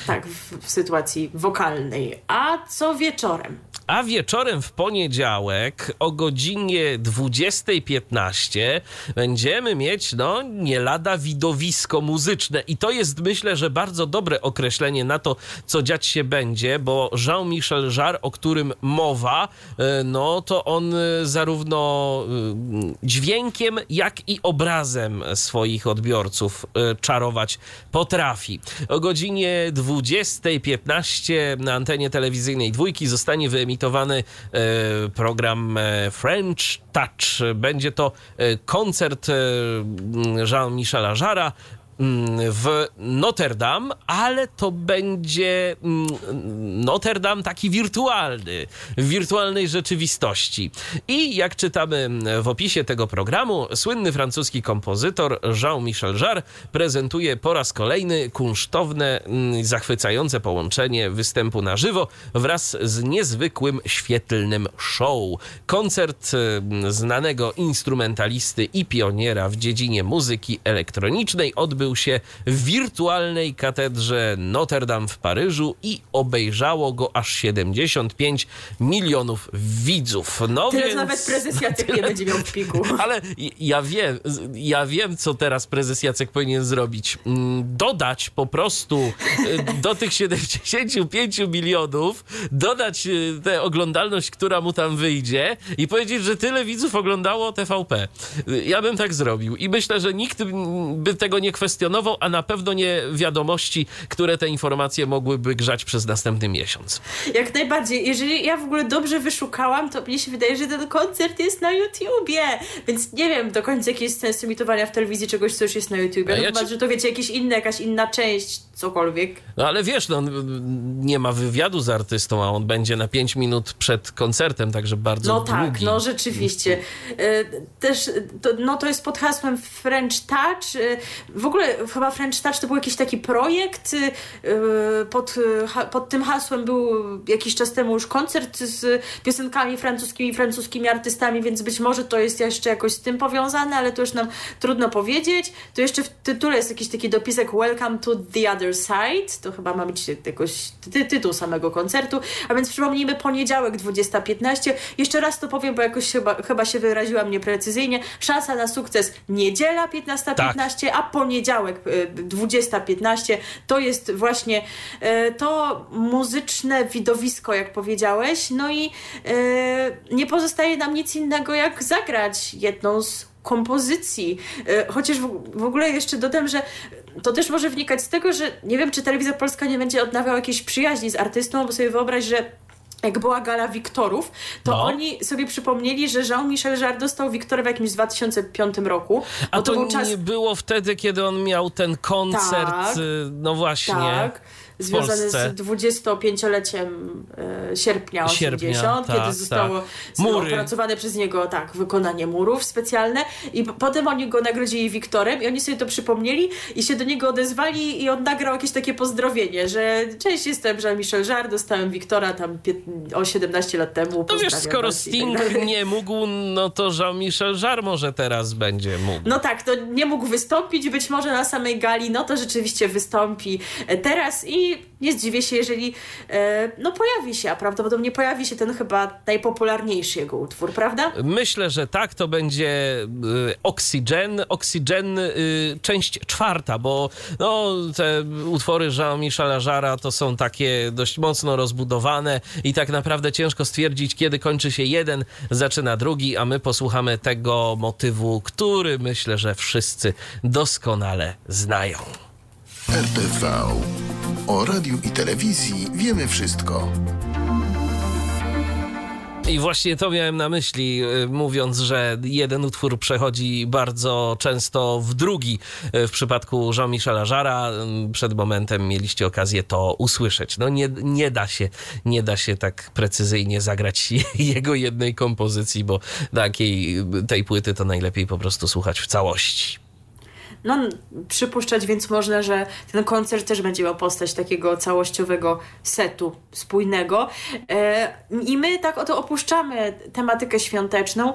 S2: Tak, w, w sytuacji wokalnej. A co wieczorem?
S1: A wieczorem w poniedziałek o godzinie 20.15 będziemy mieć, no, nie lada widowisko muzyczne. I to jest, myślę, że bardzo dobre określenie na to, co dziać się będzie, bo Jean-Michel Jarre, o którym mowa, e, no to on e, zarówno e, dźwiękiem, jak i obrazem swoich odbiorców czarować potrafi. O godzinie 20.15 na antenie telewizyjnej dwójki zostanie wyemitowany e, program e, French Touch. Będzie to e, koncert Jean-Michela Jarra mm, w Notre Dame, ale to będzie mm, Notre Dame taki wirtualny, w wirtualnej rzeczywistości. I jak czytamy w opisie tego programu, słynny francuski kompozytor Jean-Michel Jarre prezentuje po raz kolejny kunsztowne, mm, zachwycające połączenie występu na żywo wraz z niezwykłym, świetlnym show. Koncert mm, znanego instrumentalisty i pioniera w dziedzinie muzyki elektronicznej odbył się w wirtualnej katedrze Notre Dame w Paryżu i obejrzało go aż 75 milionów widzów. No
S2: Tyle
S1: więc...
S2: nawet prezes Jacek nie będzie miał w piku.
S1: Ale ja wiem, ja wiem, co teraz prezes Jacek powinien zrobić. Mm, Dodać po prostu y, do tych 75 milionów, dodać y, tę oglądalność, która mu tam wyjdzie i powiedzieć, że tyle widzów oglądało TVP. Y, Ja bym tak zrobił i myślę, że nikt by tego nie kwestionował, a na pewno nie wiadomości, które te informacje mogłyby grzać przez następny miesiąc.
S2: Jak najbardziej. Jeżeli ja w ogóle dobrze wyszukałam, to mnie się wydaje, że ten koncert jest na YouTubie. Więc nie wiem do końca, jaki jest sens emitowania w telewizji czegoś, co już jest na YouTubie. No
S1: ja
S2: chyba,
S1: ci-
S2: że to wiecie, jakieś inne, jakaś inna część, cokolwiek.
S1: No ale wiesz, no, nie ma wywiadu z artystą, a on będzie na 5 minut przed koncertem, także bardzo
S2: No tak,
S1: długi.
S2: no rzeczywiście. E, Też to, no to jest pod hasłem French Touch. E, W ogóle chyba French Touch to był jakiś taki projekt. e, Pod, ha- pod tym hasłem był jakiś czas temu już koncert z piosenkami francuskimi, francuskimi artystami, więc być może to jest jeszcze jakoś z tym powiązane, ale to już nam trudno powiedzieć. To jeszcze w tytule jest jakiś taki dopisek Welcome to the other side. To chyba ma być jakoś ty tytuł samego koncertu. A więc przypomnijmy, poniedziałek 20.15. Jeszcze raz to powiem, bo jakoś chyba, chyba się wyraziłam nieprecyzyjnie. Szansa na sukces niedziela 15.15, a poniedziałek y, 20.15 to jest właśnie y, to muzyczne widowisko, jak powiedziałeś. No i y, nie pozostaje nam nic innego, jak zagrać jedną z kompozycji. Chociaż w, ogóle jeszcze dodam, że to też może wynikać z tego, że nie wiem, czy telewizja polska nie będzie odnawiała jakiejś przyjaźni z artystą, bo sobie wyobraź, że jak była gala Wiktorów, to
S1: No.
S2: oni sobie przypomnieli, że Jean-Michel Jarre dostał Wiktorę w jakimś 2005 roku.
S1: A
S2: bo
S1: to,
S2: był czas
S1: nie było wtedy, kiedy on miał ten koncert,
S2: Tak.
S1: y, no właśnie.
S2: Tak. Związany
S1: Polsce.
S2: z 25-leciem e, sierpnia 80,
S1: Sierpnia, tak,
S2: kiedy zostało zostało
S1: Mury.
S2: opracowane przez niego tak, wykonanie murów specjalne i potem oni go nagrodzili Wiktorem i oni sobie to przypomnieli i się do niego odezwali i on nagrał jakieś takie pozdrowienie, że cześć, jestem Jean-Michel Jarre, dostałem Wiktora tam o 17 lat temu.
S1: No wiesz, skoro
S2: tak
S1: Sting nie mógł, no to Jean-Michel Jarre może teraz będzie mógł.
S2: No tak, to nie mógł wystąpić być może na samej gali, no to rzeczywiście wystąpi teraz i nie zdziwię się, jeżeli e, no pojawi się, a prawdopodobnie pojawi się ten chyba najpopularniejszy jego utwór, prawda?
S1: Myślę, że tak, to będzie y, Oxygen. Oxygen, y, część czwarta, bo no, te utwory Jean-Michela Jarra to są takie dość mocno rozbudowane i tak naprawdę ciężko stwierdzić, kiedy kończy się jeden, zaczyna drugi, a my posłuchamy tego motywu, który myślę, że wszyscy doskonale znają.
S3: RTV. O radiu i telewizji wiemy wszystko.
S1: I właśnie to miałem na myśli, y, mówiąc, że jeden utwór przechodzi bardzo często w drugi. Y, W przypadku Jean-Michela Jarra y, przed momentem mieliście okazję to usłyszeć. No nie, nie da się, nie da się tak precyzyjnie zagrać jego jednej kompozycji, bo takiej tej płyty to najlepiej po prostu słuchać w całości.
S2: No, przypuszczać więc można, że ten koncert też będzie miał postać takiego całościowego setu spójnego. E, I my tak oto opuszczamy tematykę świąteczną.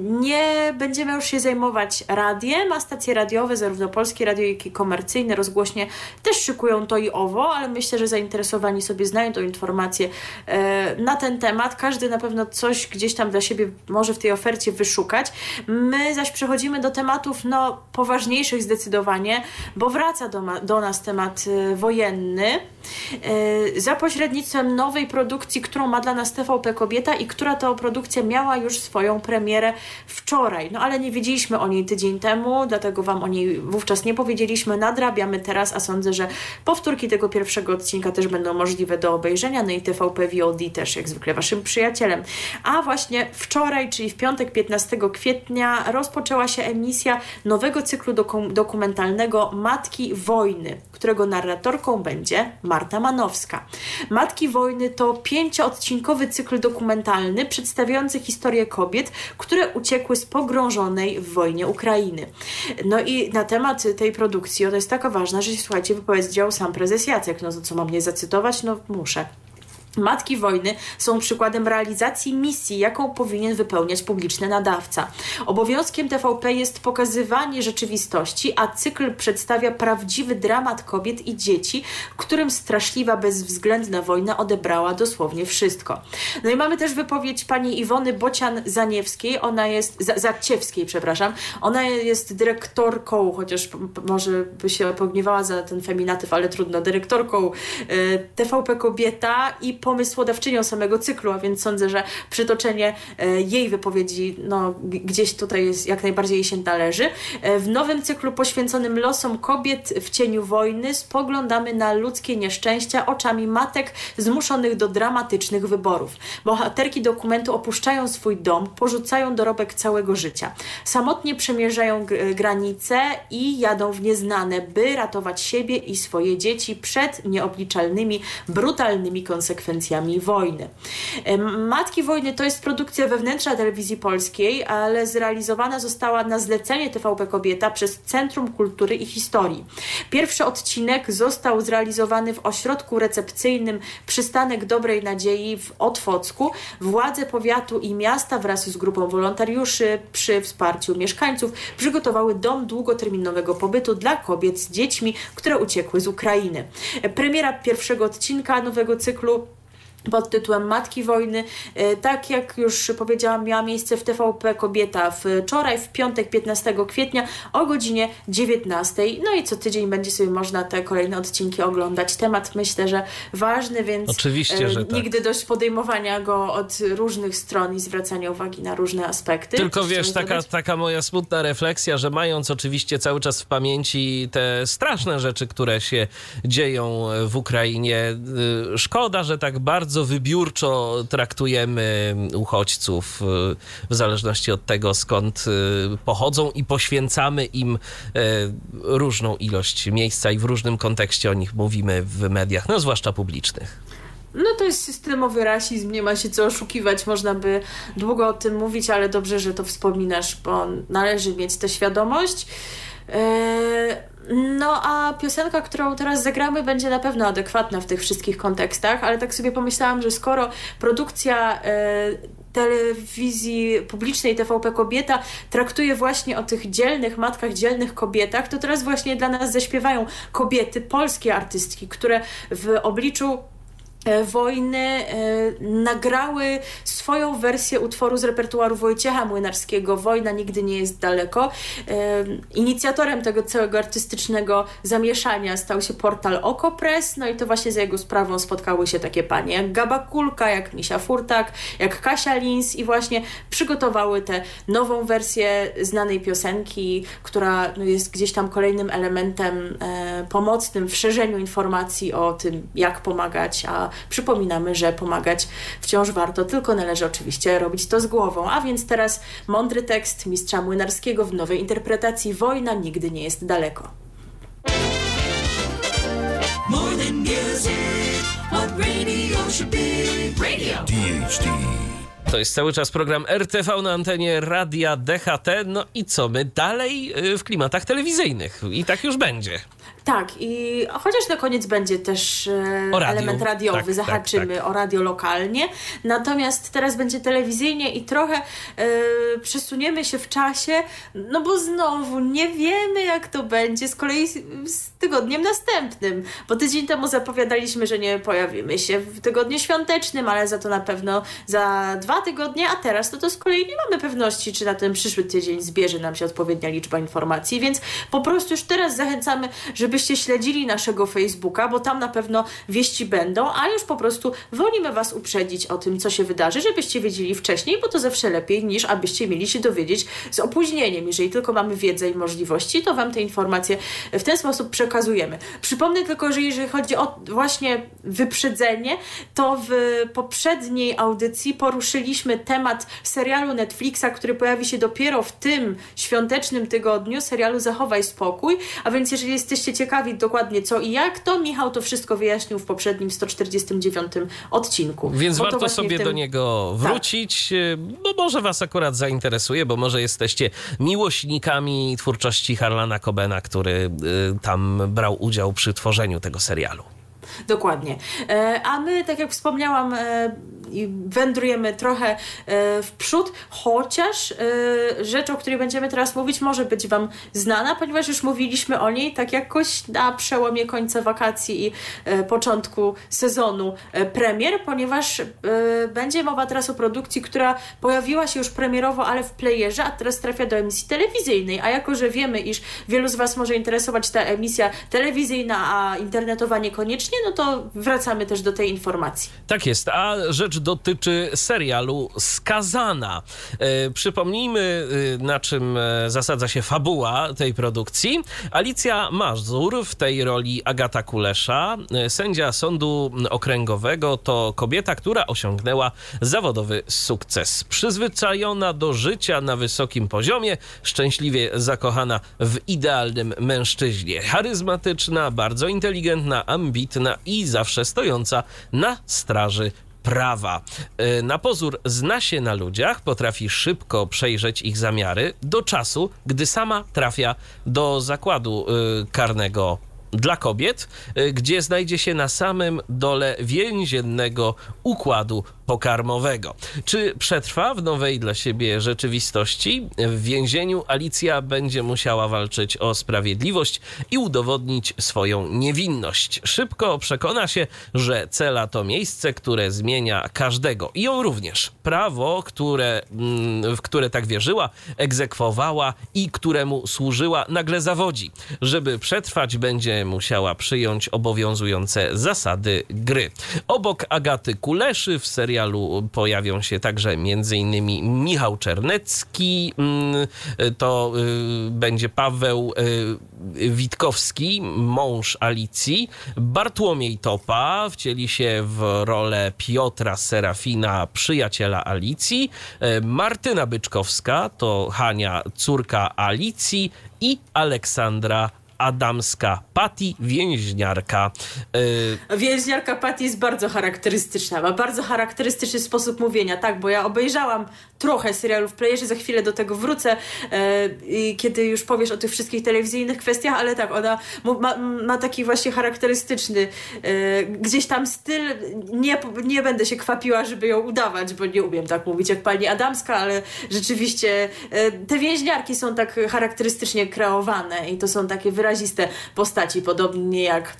S2: Nie będziemy już się zajmować radiem, a stacje radiowe, zarówno polskie radio, jak i komercyjne, rozgłośnie też szykują to i owo, ale myślę, że zainteresowani sobie znajdą informacje e, na ten temat. Każdy na pewno coś gdzieś tam dla siebie może w tej ofercie wyszukać. My zaś przechodzimy do tematów no, poważniejszych zdecydowanie, bo wraca do, do nas temat e, wojenny e, za pośrednictwem nowej produkcji, którą ma dla nas TVP Kobieta i która to produkcja miała już swoją premierę wczoraj. No ale nie wiedzieliśmy o niej tydzień temu, dlatego Wam o niej wówczas nie powiedzieliśmy. Nadrabiamy teraz, a sądzę, że powtórki tego pierwszego odcinka też będą możliwe do obejrzenia. No i TVP VOD też jak zwykle Waszym przyjacielem. A właśnie wczoraj, czyli w piątek 15 kwietnia rozpoczęła się emisja nowego cyklu doku- dokumentalnego Matki Wojny, którego narratorką będzie Marta Manowska. Matki Wojny to pięcioodcinkowy cykl dokumentalny przedstawiający historię kobiet, które uciekły z pogrążonej w wojnie Ukrainy. No i na temat tej produkcji, ona jest taka ważna, że słuchajcie, wypowiedział sam prezes Jacek. No to co mam nie zacytować? No muszę. Matki wojny są przykładem realizacji misji, jaką powinien wypełniać publiczny nadawca. Obowiązkiem TVP jest pokazywanie rzeczywistości, a cykl przedstawia prawdziwy dramat kobiet i dzieci, którym straszliwa, bezwzględna wojna odebrała dosłownie wszystko. No i mamy też wypowiedź pani Iwony Bocian-Zaniewskiej, ona jest, Za- Zaciewskiej, przepraszam, ona jest dyrektorką, chociaż może by się pogniewała za ten feminatyw, ale trudno, dyrektorką e, TVP Kobieta i pomysłodawczynią samego cyklu, a więc sądzę, że przytoczenie e, jej wypowiedzi no, gdzieś tutaj jest jak najbardziej jej się należy. E, W nowym cyklu poświęconym losom kobiet w cieniu wojny spoglądamy na ludzkie nieszczęścia oczami matek zmuszonych do dramatycznych wyborów. Bohaterki dokumentu opuszczają swój dom, porzucają dorobek całego życia. Samotnie przemierzają gr- granice i jadą w nieznane, by ratować siebie i swoje dzieci przed nieobliczalnymi, brutalnymi konsekwencjami wojny. Em, Matki Wojny to jest produkcja wewnętrzna telewizji polskiej, ale zrealizowana została na zlecenie TVP Kobieta przez Centrum Kultury i Historii. Pierwszy odcinek został zrealizowany w ośrodku recepcyjnym Przystanek Dobrej Nadziei w Otwocku. Władze powiatu i miasta wraz z grupą wolontariuszy przy wsparciu mieszkańców przygotowały dom długoterminowego pobytu dla kobiet z dziećmi, które uciekły z Ukrainy. Premiera pierwszego odcinka nowego cyklu pod tytułem Matki Wojny. E, Tak jak już powiedziałam, miała miejsce w TVP Kobieta wczoraj, w piątek 15 kwietnia o godzinie 19. No i co tydzień będzie sobie można te kolejne odcinki oglądać. Temat myślę, że ważny, więc
S1: Oczywiście,
S2: e,
S1: że tak.
S2: nigdy dość podejmowania go od różnych stron i zwracania uwagi na różne aspekty.
S1: Tylko
S2: Coś
S1: wiesz, taka,
S2: dodać?
S1: taka moja smutna refleksja, że mając oczywiście cały czas w pamięci te straszne rzeczy, które się dzieją w Ukrainie, y, szkoda, że tak bardzo bardzo wybiórczo traktujemy uchodźców y, w zależności od tego, skąd y, pochodzą i poświęcamy im y, różną ilość miejsca i w różnym kontekście o nich mówimy w mediach, no zwłaszcza publicznych.
S2: No to jest systemowy rasizm, nie ma się co oszukiwać, można by długo o tym mówić, ale dobrze, że to wspominasz, bo należy mieć tę świadomość. Eee, No a piosenka, którą teraz zagramy, będzie na pewno adekwatna w tych wszystkich kontekstach, ale tak sobie pomyślałam, że skoro produkcja e, telewizji publicznej TVP Kobieta traktuje właśnie o tych dzielnych matkach, dzielnych kobietach, to teraz właśnie dla nas zaśpiewają kobiety, polskie artystki, które w obliczu wojny e, nagrały swoją wersję utworu z repertuaru Wojciecha Młynarskiego Wojna nigdy nie jest daleko. E, inicjatorem tego całego artystycznego zamieszania stał się portal Okopres, no i to właśnie za jego sprawą spotkały się takie panie jak Gaba Kulka, jak Misia Furtak, jak Kasia Lins i właśnie przygotowały tę nową wersję znanej piosenki, która no, jest gdzieś tam kolejnym elementem e, pomocnym w szerzeniu informacji o tym, jak pomagać, a przypominamy, że pomagać wciąż warto, tylko należy oczywiście robić to z głową. A więc teraz mądry tekst mistrza Młynarskiego w nowej interpretacji Wojna nigdy nie jest daleko.
S1: To jest cały czas program RTV na antenie Radia DHT. No i co my dalej y, w klimatach telewizyjnych? I tak już będzie.
S2: Tak, i chociaż na koniec będzie też e, element radiowy,
S1: Tak, tak,
S2: zahaczymy
S1: tak.
S2: o radio lokalnie, natomiast teraz będzie telewizyjnie i trochę e, przesuniemy się w czasie, no bo znowu nie wiemy jak to będzie z kolei z, z tygodniem następnym, bo tydzień temu zapowiadaliśmy, że nie pojawimy się w tygodniu świątecznym, ale za to na pewno za dwa tygodnie, a teraz no to z kolei nie mamy pewności, czy na ten przyszły tydzień zbierze nam się odpowiednia liczba informacji, więc po prostu już teraz zachęcamy, żebyście śledzili naszego Facebooka, bo tam na pewno wieści będą, a już po prostu wolimy Was uprzedzić o tym, co się wydarzy, żebyście wiedzieli wcześniej, bo to zawsze lepiej niż abyście mieli się dowiedzieć z opóźnieniem. Jeżeli tylko mamy wiedzę i możliwości, to Wam te informacje w ten sposób przekazujemy. Przypomnę tylko, że jeżeli chodzi o właśnie wyprzedzenie, to w poprzedniej audycji poruszyliśmy temat serialu Netflixa, który pojawi się dopiero w tym świątecznym tygodniu, serialu Zachowaj Spokój, a więc jeżeli jesteście ciekawi dokładnie co i jak, to Michał to wszystko wyjaśnił w poprzednim 149 odcinku.
S1: Więc
S2: Bo
S1: warto sobie
S2: tym-
S1: do niego
S2: Tak.
S1: wrócić, y, bo może was akurat zainteresuje, bo może jesteście miłośnikami twórczości Harlana Cobena, który y, tam brał udział przy tworzeniu tego serialu.
S2: Dokładnie. E, A my, tak jak wspomniałam, e, wędrujemy trochę e, w przód, chociaż rzecz, o której będziemy teraz mówić, może być Wam znana, ponieważ już mówiliśmy o niej tak jakoś na przełomie końca wakacji i początku sezonu premier, ponieważ będzie mowa teraz o produkcji, która pojawiła się już premierowo, ale w playerze, a teraz trafia do emisji telewizyjnej. A jako, że wiemy, iż wielu z Was może interesować ta emisja telewizyjna, a internetowa niekoniecznie, no to wracamy też do tej informacji.
S1: Tak jest, a rzecz dotyczy serialu Skazana. E, przypomnijmy, e, na czym e, zasadza się fabuła tej produkcji. Alicja Mazur, w tej roli Agata Kulesza, e, sędzia sądu okręgowego, to kobieta, która osiągnęła zawodowy sukces. Przyzwyczajona do życia na wysokim poziomie, szczęśliwie zakochana w idealnym mężczyźnie. Charyzmatyczna, bardzo inteligentna, ambitna i zawsze stojąca na straży prawa. E, Na pozór zna się na ludziach, potrafi szybko przejrzeć ich zamiary do czasu, gdy sama trafia do zakładu e, karnego dla kobiet, e, gdzie znajdzie się na samym dole więziennego układu pokarmowego. Czy przetrwa w nowej dla siebie rzeczywistości? W więzieniu Alicja będzie musiała walczyć o sprawiedliwość i udowodnić swoją niewinność. Szybko przekona się, że cela to miejsce, które zmienia każdego i ją również. Prawo, które, mm, w które tak wierzyła, egzekwowała i któremu służyła, nagle zawodzi. Żeby przetrwać, będzie musiała przyjąć obowiązujące zasady gry. Obok Agaty Kuleszy w serialu serialu pojawią się także m.in. Michał Czernecki, mm, to y, będzie Paweł y, Witkowski, mąż Alicji, Bartłomiej Topa wcieli się w rolę Piotra Serafina, przyjaciela Alicji, y, Martyna Byczkowska to Hania, córka Alicji i Aleksandra Adamska, Pati Więźniarka. Y,
S2: Więźniarka Patty jest bardzo charakterystyczna, ma bardzo charakterystyczny sposób mówienia, tak, bo ja obejrzałam trochę serialu w playerze, za chwilę do tego wrócę, i kiedy już powiesz o tych wszystkich telewizyjnych kwestiach, ale tak, ona ma, ma taki właśnie charakterystyczny e, gdzieś tam styl, nie, nie będę się kwapiła, żeby ją udawać, bo nie umiem tak mówić jak pani Adamska, ale rzeczywiście e, te więźniarki są tak charakterystycznie kreowane i to są takie wyraziste postaci, podobnie jak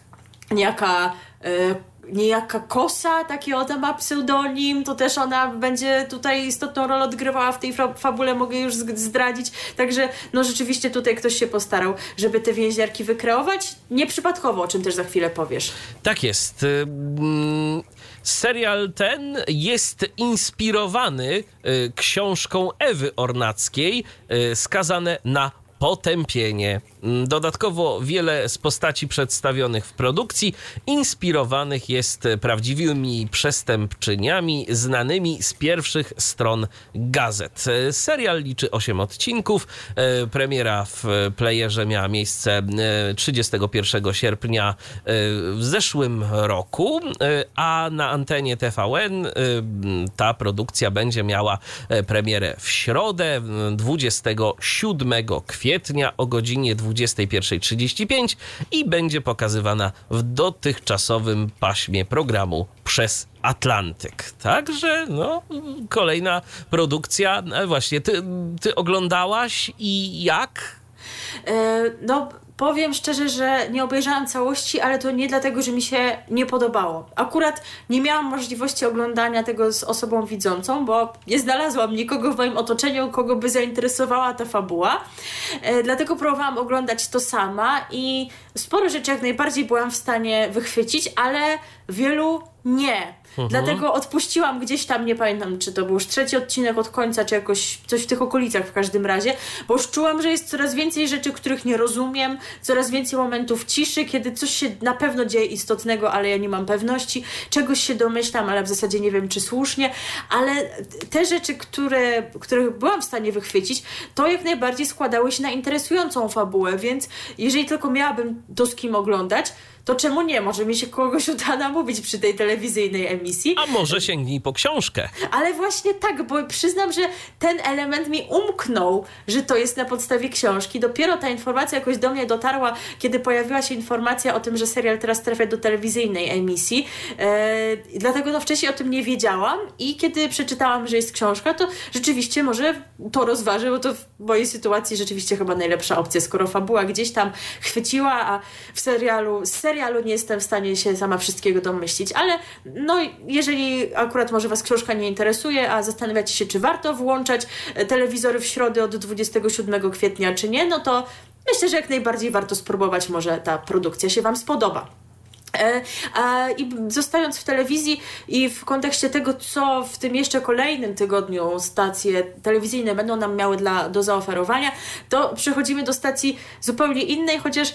S2: niejaka e, niejaka Kosa, taki ona ma pseudonim, to też ona będzie tutaj istotną rolę odgrywała w tej fa- fabule, mogę już zdradzić. Także no rzeczywiście tutaj ktoś się postarał, żeby te więźniarki wykreować. Nieprzypadkowo, o czym też za chwilę powiesz.
S1: Tak jest. Ym, Serial ten jest inspirowany y, książką Ewy Ornackiej, y, skazane na potępienie. Mm, Dodatkowo wiele z postaci przedstawionych w produkcji inspirowanych jest prawdziwymi przestępczyniami znanymi z pierwszych stron gazet. E, Serial liczy 8 odcinków. E, Premiera w playerze miała miejsce e, 31 sierpnia e, w zeszłym roku, a na antenie TVN ta produkcja będzie miała premierę w środę m, 27 kwietnia o godzinie 21.35 i będzie pokazywana w dotychczasowym paśmie programu przez Atlantyk. Także no, kolejna produkcja. E, Właśnie, ty, ty oglądałaś i jak?
S2: E, no, powiem szczerze, że nie obejrzałam całości, ale to nie dlatego, że mi się nie podobało. Akurat nie miałam możliwości oglądania tego z osobą widzącą, bo nie znalazłam nikogo w moim otoczeniu, kogo by zainteresowała ta fabuła. E, dlatego próbowałam oglądać to sama i sporo rzeczy jak najbardziej byłam w stanie wychwycić, ale wielu nie. Dlatego odpuściłam gdzieś tam, nie pamiętam, czy to był już trzeci odcinek od końca, czy jakoś coś w tych okolicach w każdym razie, bo już czułam, że jest coraz więcej rzeczy, których nie rozumiem, coraz więcej momentów ciszy, kiedy coś się na pewno dzieje istotnego, ale ja nie mam pewności, czegoś się domyślam, ale w zasadzie nie wiem, czy słusznie, ale te rzeczy, które, których byłam w stanie wychwycić, to jak najbardziej składały się na interesującą fabułę, więc jeżeli tylko miałabym to z kim oglądać, to czemu nie? Może mi się kogoś uda namówić przy tej telewizyjnej emisji.
S1: A może sięgnij po książkę?
S2: Ale właśnie tak, bo przyznam, że ten element mi umknął, że to jest na podstawie książki. Dopiero ta informacja jakoś do mnie dotarła, kiedy pojawiła się informacja o tym, że serial teraz trafia do telewizyjnej emisji. E, dlatego no wcześniej o tym nie wiedziałam i kiedy przeczytałam, że jest książka, to rzeczywiście może to rozważę, bo to w mojej sytuacji rzeczywiście chyba najlepsza opcja, skoro fabuła gdzieś tam chwyciła, a w serialu, z serialu nie jestem w stanie się sama wszystkiego domyślić, ale no jeżeli akurat może Was książka nie interesuje, a zastanawiacie się, czy warto włączać e, telewizory w środę od 27 kwietnia, czy nie, no to myślę, że jak najbardziej warto spróbować, może ta produkcja się Wam spodoba. E, I zostając w telewizji i w kontekście tego, co w tym jeszcze kolejnym tygodniu stacje telewizyjne będą nam miały dla, do zaoferowania, to przechodzimy do stacji zupełnie innej, chociaż e,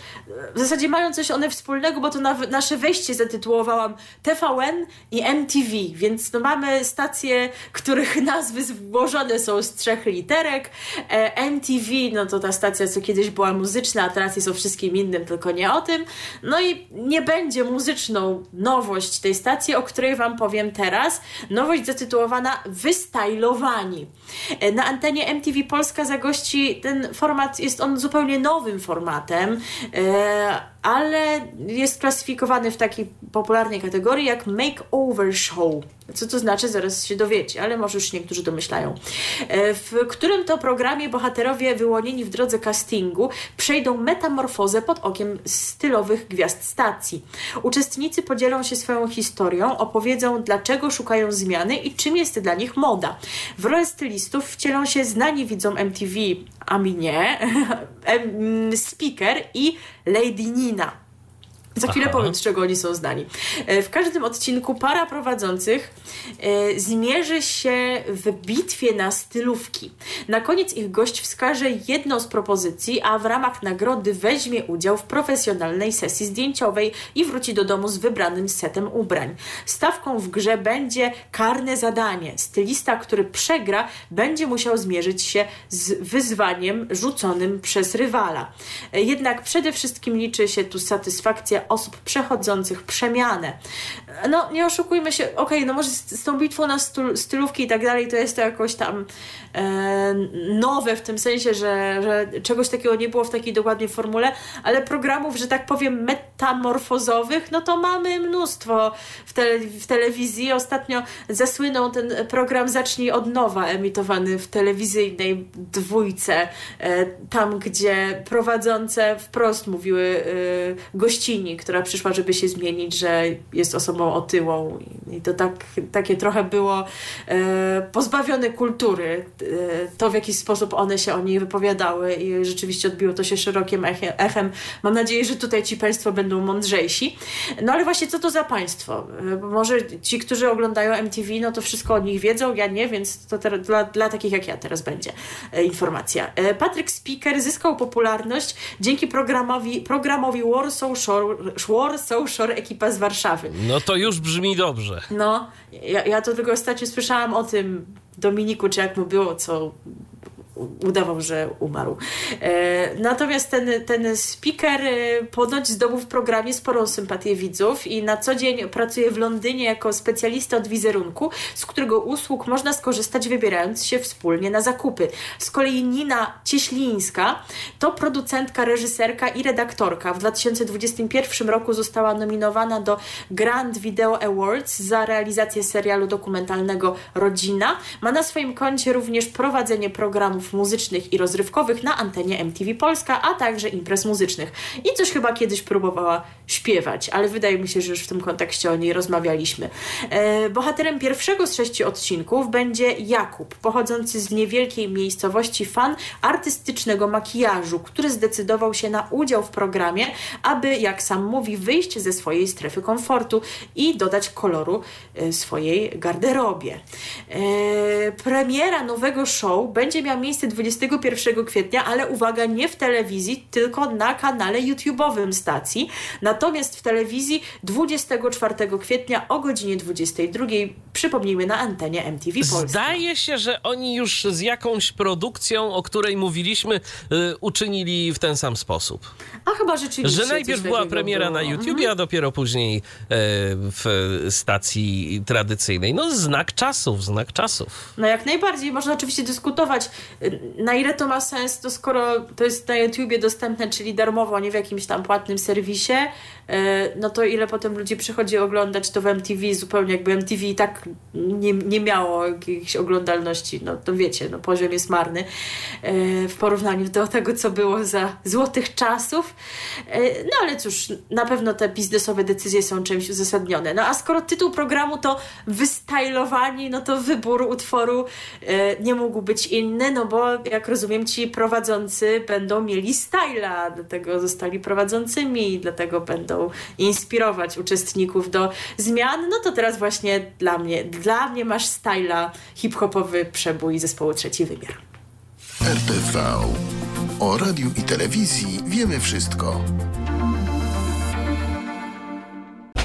S2: w zasadzie mają coś one wspólnego, bo to na, nasze wejście zatytułowałam TVN i MTV, więc no mamy stacje, których nazwy złożone są z trzech literek. E, MTV, no to ta stacja, co kiedyś była muzyczna, a teraz jest o wszystkim innym, tylko nie o tym. No i nie będzie muzyczną nowość tej stacji, o której Wam powiem teraz. Nowość zatytułowana Wystajlowani. E, Na antenie MTV Polska zagości ten format, jest on zupełnie nowym formatem, e, ale jest klasyfikowany w takiej popularnej kategorii jak Makeover Show. Co to znaczy, zaraz się dowiecie, ale może już niektórzy domyślają. E, W którym to programie bohaterowie wyłonieni w drodze castingu przejdą metamorfozę pod okiem stylowych gwiazd stacji. Uczestnicy podzielą się swoją historią, opowiedzą dlaczego szukają zmiany i czym jest dla nich moda. W rolę stylistów wcielą się znani widzom MTV, a mi nie, em, speaker i Lady Nina. Za chwilę
S1: Aha.
S2: powiem, z czego oni są znani. E, W każdym odcinku para prowadzących e, zmierzy się w bitwie na stylówki. Na koniec ich gość wskaże jedną z propozycji, a w ramach nagrody weźmie udział w profesjonalnej sesji zdjęciowej i wróci do domu z wybranym setem ubrań. Stawką w grze będzie karne zadanie. Stylista, który przegra, będzie musiał zmierzyć się z wyzwaniem rzuconym przez rywala. E, Jednak przede wszystkim liczy się tu satysfakcja osób przechodzących przemianę. No, nie oszukujmy się, okej, no może z, z tą bitwą na stylówki i tak dalej, to jest to jakoś tam e, nowe w tym sensie, że, że czegoś takiego nie było w takiej dokładnej formule, ale programów, że tak powiem, metamorfozowych, no to mamy mnóstwo w, tele, w telewizji. Ostatnio zasłynął ten program Zacznij od nowa, emitowany w telewizyjnej dwójce, e, tam gdzie prowadzące wprost mówiły e, która przyszła, żeby się zmienić, że jest osobą otyłą i, to tak, takie trochę było e, pozbawione kultury, e, to w jaki sposób one się o niej wypowiadały i rzeczywiście odbiło to się szerokim eche- echem. Mam nadzieję, że tutaj ci Państwo będą mądrzejsi. No ale właśnie co to za państwo? E, Może ci, którzy oglądają MTV, no to wszystko o nich wiedzą, ja nie, więc to teraz dla, dla takich jak ja teraz będzie e, informacja. E, Patryk Speaker zyskał popularność dzięki programowi, programowi Warsaw Shore, Warsaw Shore ekipa z Warszawy.
S1: No to już brzmi dobrze.
S2: No, ja, ja to tylko ostatnio słyszałam o tym Dominiku, czy jak mu było, co udawał, że umarł. E, natomiast ten, ten speaker e, ponoć zdobył w programie sporą sympatię widzów i na co dzień pracuje w Londynie jako specjalista od wizerunku, z którego usług można skorzystać wybierając się wspólnie na zakupy. Z kolei Nina Cieślińska to producentka, reżyserka i redaktorka. W 2021 roku została nominowana do Grand Video Awards za realizację serialu dokumentalnego Rodzina. Ma na swoim koncie również prowadzenie programów muzycznych i rozrywkowych na antenie MTV Polska, a także imprez muzycznych. I coś chyba kiedyś próbowała śpiewać, ale wydaje mi się, że już w tym kontekście o niej rozmawialiśmy. E, bohaterem pierwszego z sześciu odcinków będzie Jakub, pochodzący z niewielkiej miejscowości fan artystycznego makijażu, który zdecydował się na udział w programie, aby, jak sam mówi, wyjść ze swojej strefy komfortu i dodać koloru e, swojej garderobie. E, premiera nowego show będzie miała miejsce 21 kwietnia, ale uwaga, nie w telewizji, tylko na kanale YouTube'owym stacji. Natomiast w telewizji 24 kwietnia o godzinie 22, przypomnijmy, na antenie MTV Polska.
S1: Zdaje się, że oni już z jakąś produkcją, o której mówiliśmy, y, uczynili w ten sam sposób.
S2: A chyba rzeczywiście.
S1: Że najpierw była premiera
S2: było.
S1: na YouTubie, a dopiero później e, w stacji tradycyjnej. No znak czasów, znak czasów.
S2: No jak najbardziej, można oczywiście dyskutować, na ile to ma sens, to skoro to jest na YouTubie dostępne, czyli darmowo, nie w jakimś tam płatnym serwisie, y, no to ile potem ludzi przychodzi oglądać to w MTV, zupełnie jakby MTV i tak nie, nie miało jakiejś oglądalności, no to wiecie, no poziom jest marny y, w porównaniu do tego, co było za złotych czasów. Y, No ale cóż, na pewno te biznesowe decyzje są czymś uzasadnione. No a skoro tytuł programu to wystylowani, no to wybór utworu e, nie mógł być inny, no bo jak rozumiem ci prowadzący będą mieli styla, dlatego zostali prowadzącymi i dlatego będą inspirować uczestników do zmian. No to teraz właśnie dla mnie, dla mnie masz styla hip-hopowy przebój zespołu Trzeci Wymiar.
S3: RTV. O radiu i telewizji wiemy wszystko.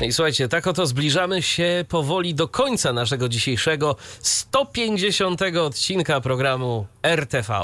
S1: I słuchajcie, tak oto zbliżamy się powoli do końca naszego dzisiejszego 150 odcinka programu RTV.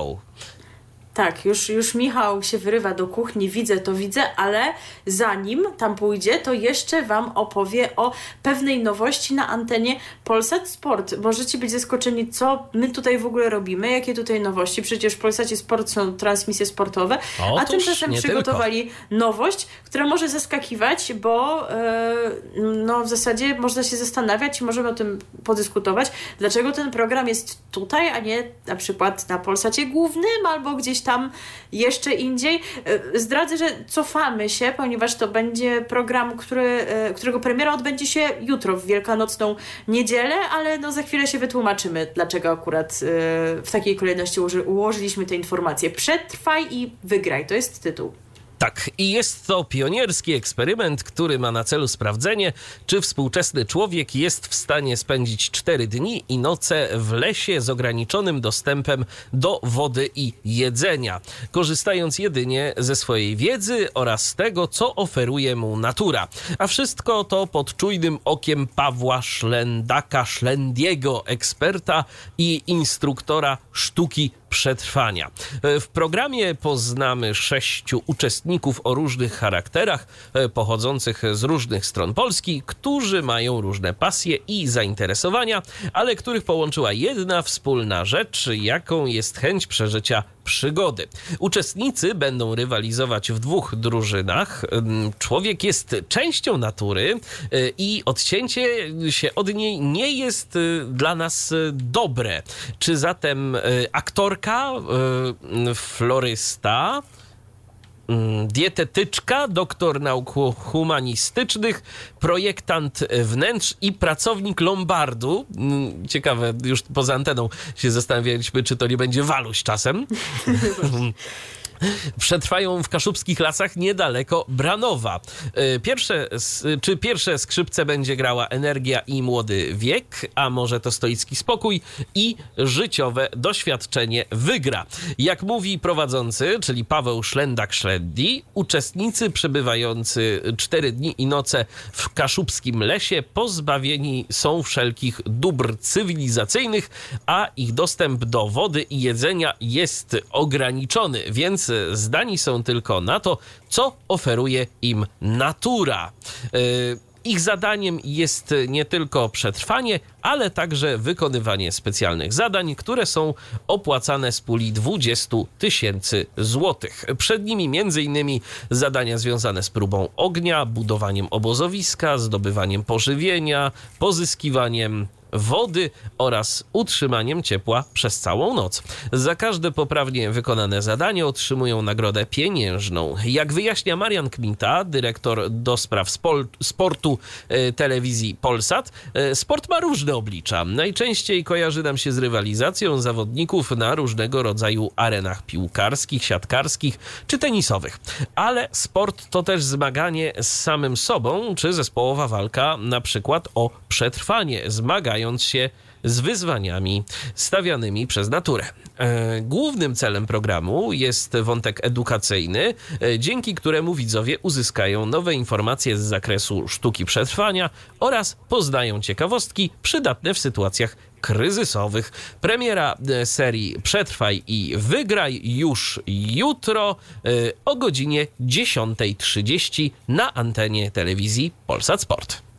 S2: Tak, już, już Michał się wyrywa do kuchni, widzę to widzę, ale zanim tam pójdzie, to jeszcze Wam opowie o pewnej nowości na antenie Polsat Sport. Możecie być zaskoczeni, co my tutaj w ogóle robimy, jakie tutaj nowości. Przecież w Polsacie Sport są transmisje sportowe, a
S1: Otóż
S2: tymczasem
S1: nie
S2: przygotowali nowość, która może zaskakiwać, bo e, no, w zasadzie można się zastanawiać i możemy o tym podyskutować, dlaczego ten program jest tutaj, a nie na przykład na Polsacie Głównym albo gdzieś tam jeszcze indziej. E, Zdradzę, że cofamy się, ponieważ to będzie program, który, e, którego premiera odbędzie się jutro, w Wielkanocną niedzielę, ale no za chwilę się wytłumaczymy, dlaczego akurat e, w takiej kolejności ułoży, ułożyliśmy te informacje. Przetrwaj i wygraj, to jest tytuł.
S1: Tak, i jest to pionierski eksperyment, który ma na celu sprawdzenie, czy współczesny człowiek jest w stanie spędzić 4 dni i noce w lesie z ograniczonym dostępem do wody i jedzenia, korzystając jedynie ze swojej wiedzy oraz tego, co oferuje mu natura. A wszystko to pod czujnym okiem Pawła Szlendaka Szlendiego, eksperta i instruktora sztuki przetrwania. W programie poznamy sześciu uczestników o różnych charakterach, e, pochodzących z różnych stron Polski, którzy mają różne pasje i zainteresowania, ale których połączyła jedna wspólna rzecz, jaką jest chęć przeżycia przygody. Uczestnicy będą rywalizować w dwóch drużynach. Ym, Człowiek jest częścią natury y, i odcięcie się od niej nie jest y, dla nas y, dobre. Czy zatem aktorka, florysta, mm, dietetyczka, doktor nauk humanistycznych, projektant wnętrz i pracownik Lombardu. Mm, Ciekawe, już poza anteną się zastanawialiśmy, czy to nie będzie waluś czasem. Przetrwają w kaszubskich lasach niedaleko Branowa. Y, Pierwsze, czy pierwsze skrzypce będzie grała energia i młody wiek, a może to stoicki spokój i życiowe doświadczenie wygra. Jak mówi prowadzący, czyli Paweł Szlendak-Szlendi, uczestnicy przebywający 4 dni i noce w kaszubskim lesie pozbawieni są wszelkich dóbr cywilizacyjnych, a ich dostęp do wody i jedzenia jest ograniczony, więc zdani są tylko na to, co oferuje im natura. Yy, ich zadaniem jest nie tylko przetrwanie, ale także wykonywanie specjalnych zadań, które są opłacane z puli 20 tysięcy złotych. Przed nimi m.in. zadania związane z próbą ognia, budowaniem obozowiska, zdobywaniem pożywienia, pozyskiwaniem wody oraz utrzymaniem ciepła przez całą noc. Za każde poprawnie wykonane zadanie otrzymują nagrodę pieniężną. Jak wyjaśnia Marian Kmita, dyrektor do spraw sportu e, telewizji Polsat, e, sport ma różne oblicza. Najczęściej kojarzy nam się z rywalizacją zawodników na różnego rodzaju arenach piłkarskich, siatkarskich czy tenisowych. Ale sport to też zmaganie z samym sobą, czy zespołowa walka na przykład o przetrwanie, zmagając się z wyzwaniami stawianymi przez naturę. E, Głównym celem programu jest wątek edukacyjny, e, dzięki któremu widzowie uzyskają nowe informacje z zakresu sztuki przetrwania oraz poznają ciekawostki przydatne w sytuacjach kryzysowych. Premiera e, serii Przetrwaj i Wygraj już jutro o godzinie 10.30 na antenie telewizji Polsat Sport.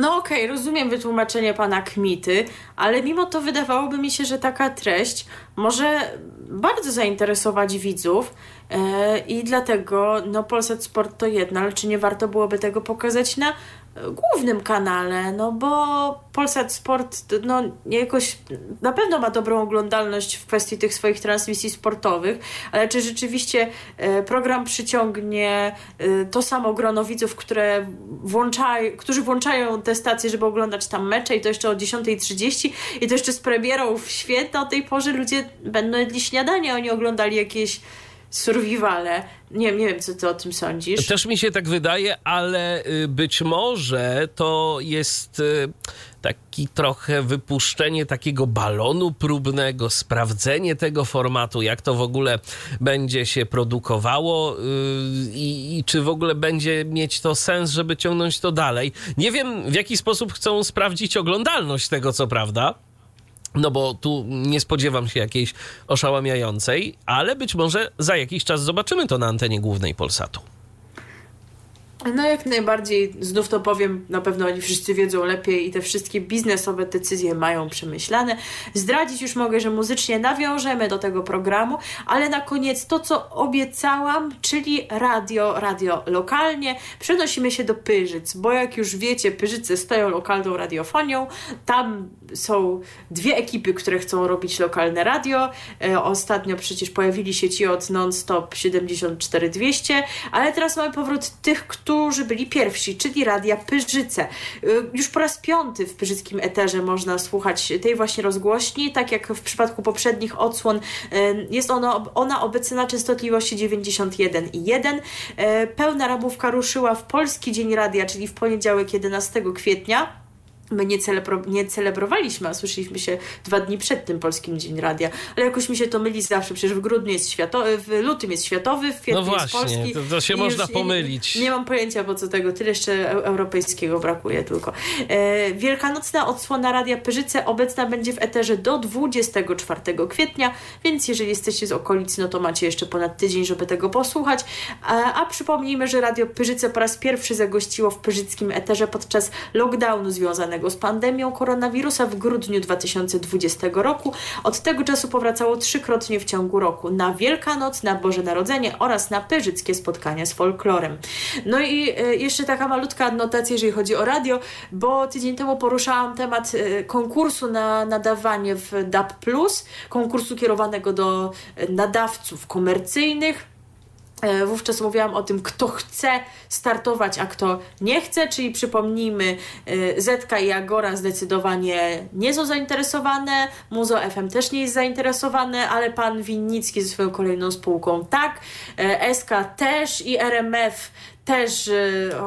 S2: No okej, rozumiem wytłumaczenie pana Kmity, ale mimo to wydawałoby mi się, że taka treść może bardzo zainteresować widzów e, i dlatego no Polsat Sport to jedno, ale czy nie warto byłoby tego pokazać na głównym kanale, no bo Polsat Sport no jakoś na pewno ma dobrą oglądalność w kwestii tych swoich transmisji sportowych, ale czy rzeczywiście e, program przyciągnie e, to samo grono widzów, które włączają, którzy włączają te stacje, żeby oglądać tam mecze i to jeszcze o 10.30 i to jeszcze z premierą w święta o tej porze ludzie będą jedli śniadanie, oni oglądali jakieś survivale. Nie, nie wiem, co ty o tym sądzisz.
S1: Też mi się tak wydaje, ale y, być może to jest y, taki trochę wypuszczenie takiego balonu próbnego, sprawdzenie tego formatu, jak to w ogóle będzie się produkowało y, i, i czy w ogóle będzie mieć to sens, żeby ciągnąć to dalej. Nie wiem, w jaki sposób chcą sprawdzić oglądalność tego, co prawda. No bo tu nie spodziewam się jakiejś oszałamiającej, ale być może za jakiś czas zobaczymy to na antenie głównej Polsatu.
S2: No jak najbardziej, znów to powiem, na pewno oni wszyscy wiedzą lepiej i te wszystkie biznesowe decyzje mają przemyślane. Zdradzić już mogę, że muzycznie nawiążemy do tego programu, ale na koniec to, co obiecałam, czyli radio, radio lokalnie. Przenosimy się do Pyrzyc, bo jak już wiecie, Pyrzyce stoją lokalną radiofonią. Tam są dwie ekipy, które chcą robić lokalne radio. E, ostatnio przecież pojawili się ci od non-stop 74200, ale teraz mamy powrót tych, którzy byli pierwsi, czyli Radia Pyrzyce. Y, Już po raz piąty w Pyrzyckim Eterze można słuchać tej właśnie rozgłośni, tak jak w przypadku poprzednich odsłon y, jest ona obecna na częstotliwości 91,1. Y, Pełna ramówka ruszyła w Polski Dzień Radia, czyli w poniedziałek 11 kwietnia. My nie, celebro, nie celebrowaliśmy, a słyszeliśmy się dwa dni przed tym Polskim Dzień Radia. Ale jakoś mi się to myli zawsze, przecież w grudniu jest światowy, w lutym jest światowy, w kwietniu
S1: No
S2: jest
S1: właśnie,
S2: polski.
S1: to- to się można pomylić.
S2: Nie, nie mam pojęcia po co tego, tyle jeszcze eu- europejskiego brakuje tylko. E, wielkanocna odsłona Radia Pyrzyce obecna będzie w eterze do 24 kwietnia, więc jeżeli jesteście z okolic, no to macie jeszcze ponad tydzień, żeby tego posłuchać. A, a przypomnijmy, że Radio Pyrzyce po raz pierwszy zagościło w pyrzyckim eterze podczas lockdownu związanego z pandemią koronawirusa w grudniu 2020 roku. Od tego czasu powracało trzykrotnie w ciągu roku na Wielkanoc, na Boże Narodzenie oraz na pyrzyckie spotkania z folklorem. No i e, jeszcze taka malutka adnotacja, jeżeli chodzi o radio, bo tydzień temu poruszałam temat e, konkursu na nadawanie w DAB+, konkursu kierowanego do e, nadawców komercyjnych. E, Wówczas mówiłam o tym, kto chce startować, a kto nie chce, czyli przypomnijmy, e, Zetka i Agora zdecydowanie nie są zainteresowane, Muzo FM też nie jest zainteresowane, ale pan Winnicki ze swoją kolejną spółką tak, e, SK też i RMF też,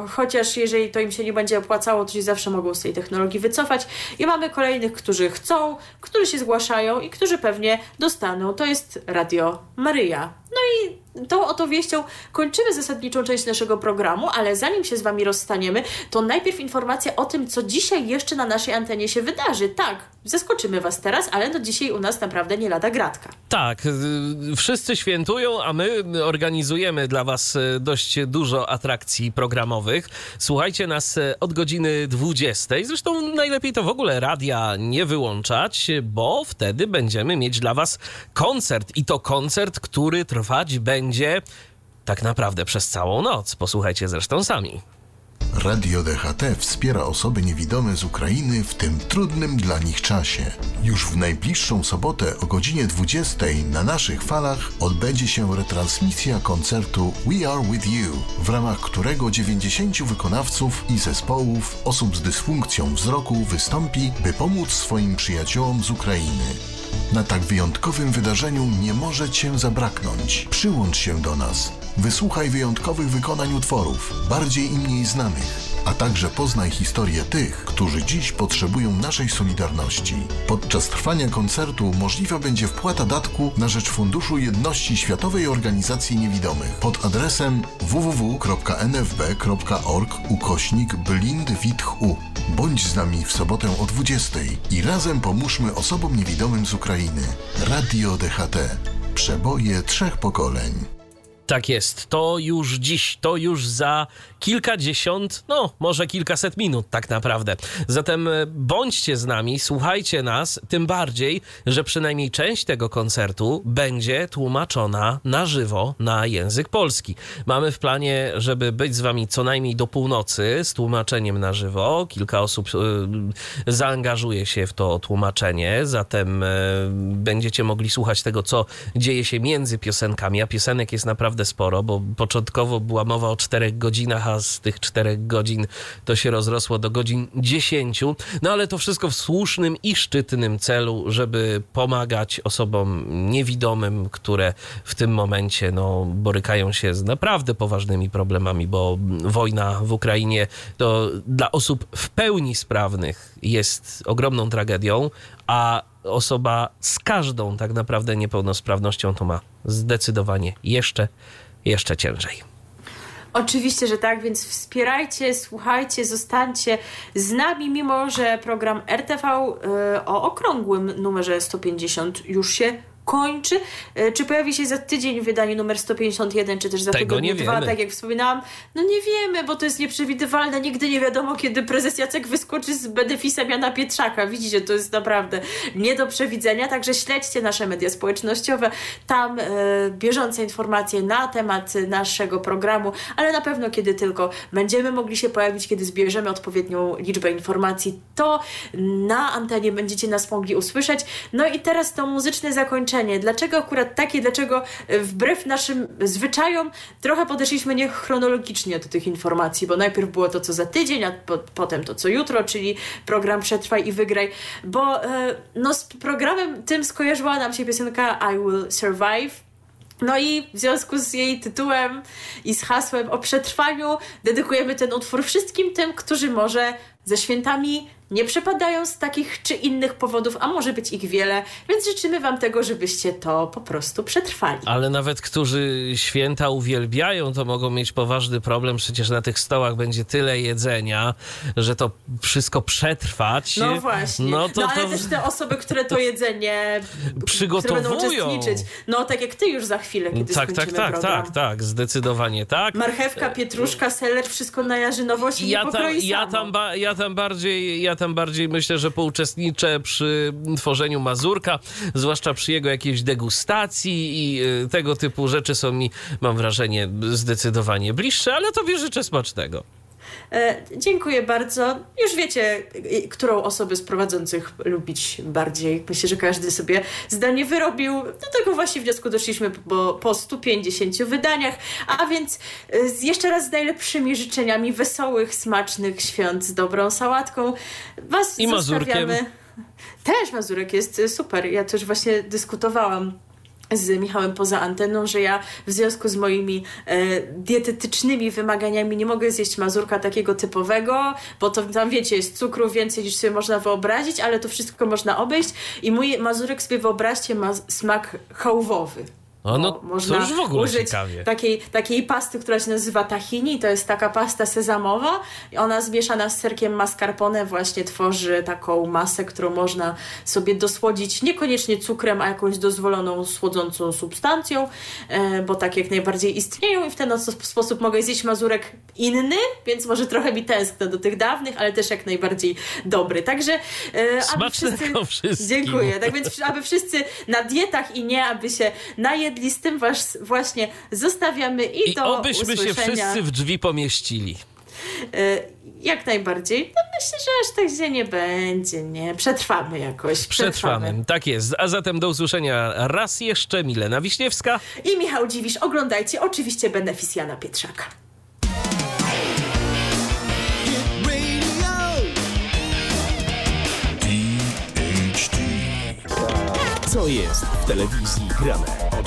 S2: chociaż jeżeli to im się nie będzie opłacało, to się zawsze mogą z tej technologii wycofać. I mamy kolejnych, którzy chcą, którzy się zgłaszają i którzy pewnie dostaną. To jest Radio Maryja. No i tą oto wieścią kończymy zasadniczą część naszego programu, ale zanim się z Wami rozstaniemy, to najpierw informacja o tym, co dzisiaj jeszcze na naszej antenie się wydarzy. Tak, zaskoczymy Was teraz, ale no dzisiaj u nas naprawdę nie lada gratka.
S1: Tak, y, wszyscy świętują, a my organizujemy dla Was y, dość dużo atrakcji programowych. Słuchajcie nas y, od godziny 20. Zresztą najlepiej to w ogóle radia nie wyłączać, bo wtedy będziemy mieć dla Was koncert. I to koncert, który trwać będzie tak naprawdę przez całą noc. Posłuchajcie zresztą sami.
S3: Radio DHT wspiera osoby niewidome z Ukrainy w tym trudnym dla nich czasie. Już w najbliższą sobotę o godzinie 20 na naszych falach odbędzie się retransmisja koncertu We Are With You, w ramach którego 90 wykonawców i zespołów osób z dysfunkcją wzroku wystąpi, by pomóc swoim przyjaciołom z Ukrainy. Na tak wyjątkowym wydarzeniu nie może Cię zabraknąć. Przyłącz się do nas. Wysłuchaj wyjątkowych wykonań utworów, bardziej i mniej znanych, a także poznaj historię tych, którzy dziś potrzebują naszej solidarności. Podczas trwania koncertu możliwa będzie wpłata datku na rzecz Funduszu Jedności Światowej Organizacji Niewidomych pod adresem www.nfb.org ukośnik blindwithu. Bądź z nami w sobotę o 20 i razem pomóżmy osobom niewidomym z Ukrainy. Radio DHT. Przeboje trzech pokoleń.
S1: Tak jest. To już dziś, to już za kilkadziesiąt, no może kilkaset minut tak naprawdę. Zatem e, bądźcie z nami, słuchajcie nas, tym bardziej, że przynajmniej część tego koncertu będzie tłumaczona na żywo na język polski. Mamy w planie, żeby być z wami co najmniej do północy z tłumaczeniem na żywo. Kilka osób e, zaangażuje się w to tłumaczenie, zatem e, będziecie mogli słuchać tego, co dzieje się między piosenkami, a piosenek jest naprawdę sporo, bo początkowo była mowa o czterech godzinach, a z tych czterech godzin to się rozrosło do godzin dziesięciu. No ale to wszystko w słusznym i szczytnym celu, żeby pomagać osobom niewidomym, które w tym momencie no, borykają się z naprawdę poważnymi problemami, bo wojna w Ukrainie to dla osób w pełni sprawnych jest ogromną tragedią, a osoba z każdą tak naprawdę niepełnosprawnością to ma zdecydowanie jeszcze, jeszcze ciężej.
S2: Oczywiście, że tak, więc wspierajcie, słuchajcie, zostańcie z nami, mimo że program RTV y, o okrągłym numerze 150 już się kończy. Y, Czy pojawi się za tydzień wydanie numer 151, czy też za
S1: Tego
S2: dwa,
S1: wiemy.
S2: tak jak wspominałam? No nie wiemy, bo to jest nieprzewidywalne. Nigdy nie wiadomo, kiedy prezes Jacek wyskoczy z benefisem Jana Pietrzaka. Widzicie, to jest naprawdę nie do przewidzenia, także śledźcie nasze media społecznościowe. Tam e, bieżące informacje na temat naszego programu, ale na pewno kiedy tylko będziemy mogli się pojawić, kiedy zbierzemy odpowiednią liczbę informacji, to na antenie będziecie nas mogli usłyszeć. No i teraz to muzyczne zakończenie Dlaczego akurat takie, dlaczego e, wbrew naszym zwyczajom trochę podeszliśmy nie chronologicznie do tych informacji, bo najpierw było to, co za tydzień, a po, potem to, co jutro, czyli program Przetrwaj i Wygraj, bo e, no, z programem tym skojarzyła nam się piosenka I Will Survive, no i w związku z jej tytułem i z hasłem o przetrwaniu dedykujemy ten utwór wszystkim tym, którzy może ze świętami nie przepadają z takich czy innych powodów, a może być ich wiele, więc życzymy Wam tego, żebyście to po prostu przetrwali.
S1: Ale nawet którzy święta uwielbiają, to mogą mieć poważny problem. Przecież na tych stołach będzie tyle jedzenia, że to wszystko przetrwać.
S2: No właśnie.
S1: No, to,
S2: no ale
S1: to...
S2: też te osoby, które to jedzenie
S1: Przygotowują.
S2: które będą uczestniczyć. No tak jak ty już za chwilę, kiedy
S1: Tak, tak, tak,
S2: program.
S1: tak, tak, zdecydowanie tak.
S2: Marchewka, pietruszka, seler, wszystko na jarzynowości
S1: Ja
S2: nie
S1: tam, ja, tam ba, ja, tam bardziej, ja tam bardziej myślę, że pouczestniczę przy tworzeniu mazurka, zwłaszcza przy jego jakiejś degustacji i y, tego typu rzeczy są mi, mam wrażenie, zdecydowanie bliższe, ale tobie życzę smacznego.
S2: E, dziękuję bardzo. Już wiecie, którą osobę z prowadzących lubić bardziej. Myślę, że każdy sobie zdanie wyrobił. Do tego właśnie wniosku doszliśmy po, po 150 wydaniach. A więc z, jeszcze raz z najlepszymi życzeniami wesołych, smacznych świąt z dobrą sałatką. Was
S1: I mazurkiem.
S2: Też Mazurek jest y, super. Ja też właśnie dyskutowałam z Michałem poza anteną, że ja w związku z moimi e, dietetycznymi wymaganiami nie mogę zjeść mazurka takiego typowego, bo to tam wiecie, jest cukru więcej niż sobie można wyobrazić, ale to wszystko można obejść i mój mazurek sobie wyobraźcie ma smak chałwowy.
S1: O, no,
S2: Bo
S1: to
S2: można
S1: już w ogóle
S2: użyć
S1: ciekawie.
S2: Takiej, takiej pasty, która się nazywa tahini. To jest taka pasta sezamowa. I ona zmieszana z serkiem mascarpone właśnie tworzy taką masę, którą można sobie dosłodzić niekoniecznie cukrem, a jakąś dozwoloną słodzącą substancją, e, bo tak jak najbardziej istnieją i w ten sposób mogę zjeść mazurek inny, więc może trochę mi tęskno do tych dawnych, ale też jak najbardziej dobry. Także e, aby wszyscy... Dziękuję. Tak więc aby wszyscy na dietach i nie, aby się najedli, z tym was właśnie zostawiamy i,
S1: I
S2: do
S1: obyśmy się
S2: usłyszenia.
S1: wszyscy w drzwi pomieścili.
S2: E, Jak najbardziej. No myślę, że aż tak źle nie będzie, nie? Przetrwamy jakoś.
S1: Przetrwamy. Tak jest. A zatem do usłyszenia raz jeszcze Milena Wiśniewska.
S2: I Michał Dziwisz, oglądajcie oczywiście Beneficjana Pietrzaka.
S5: Co jest w telewizji grane?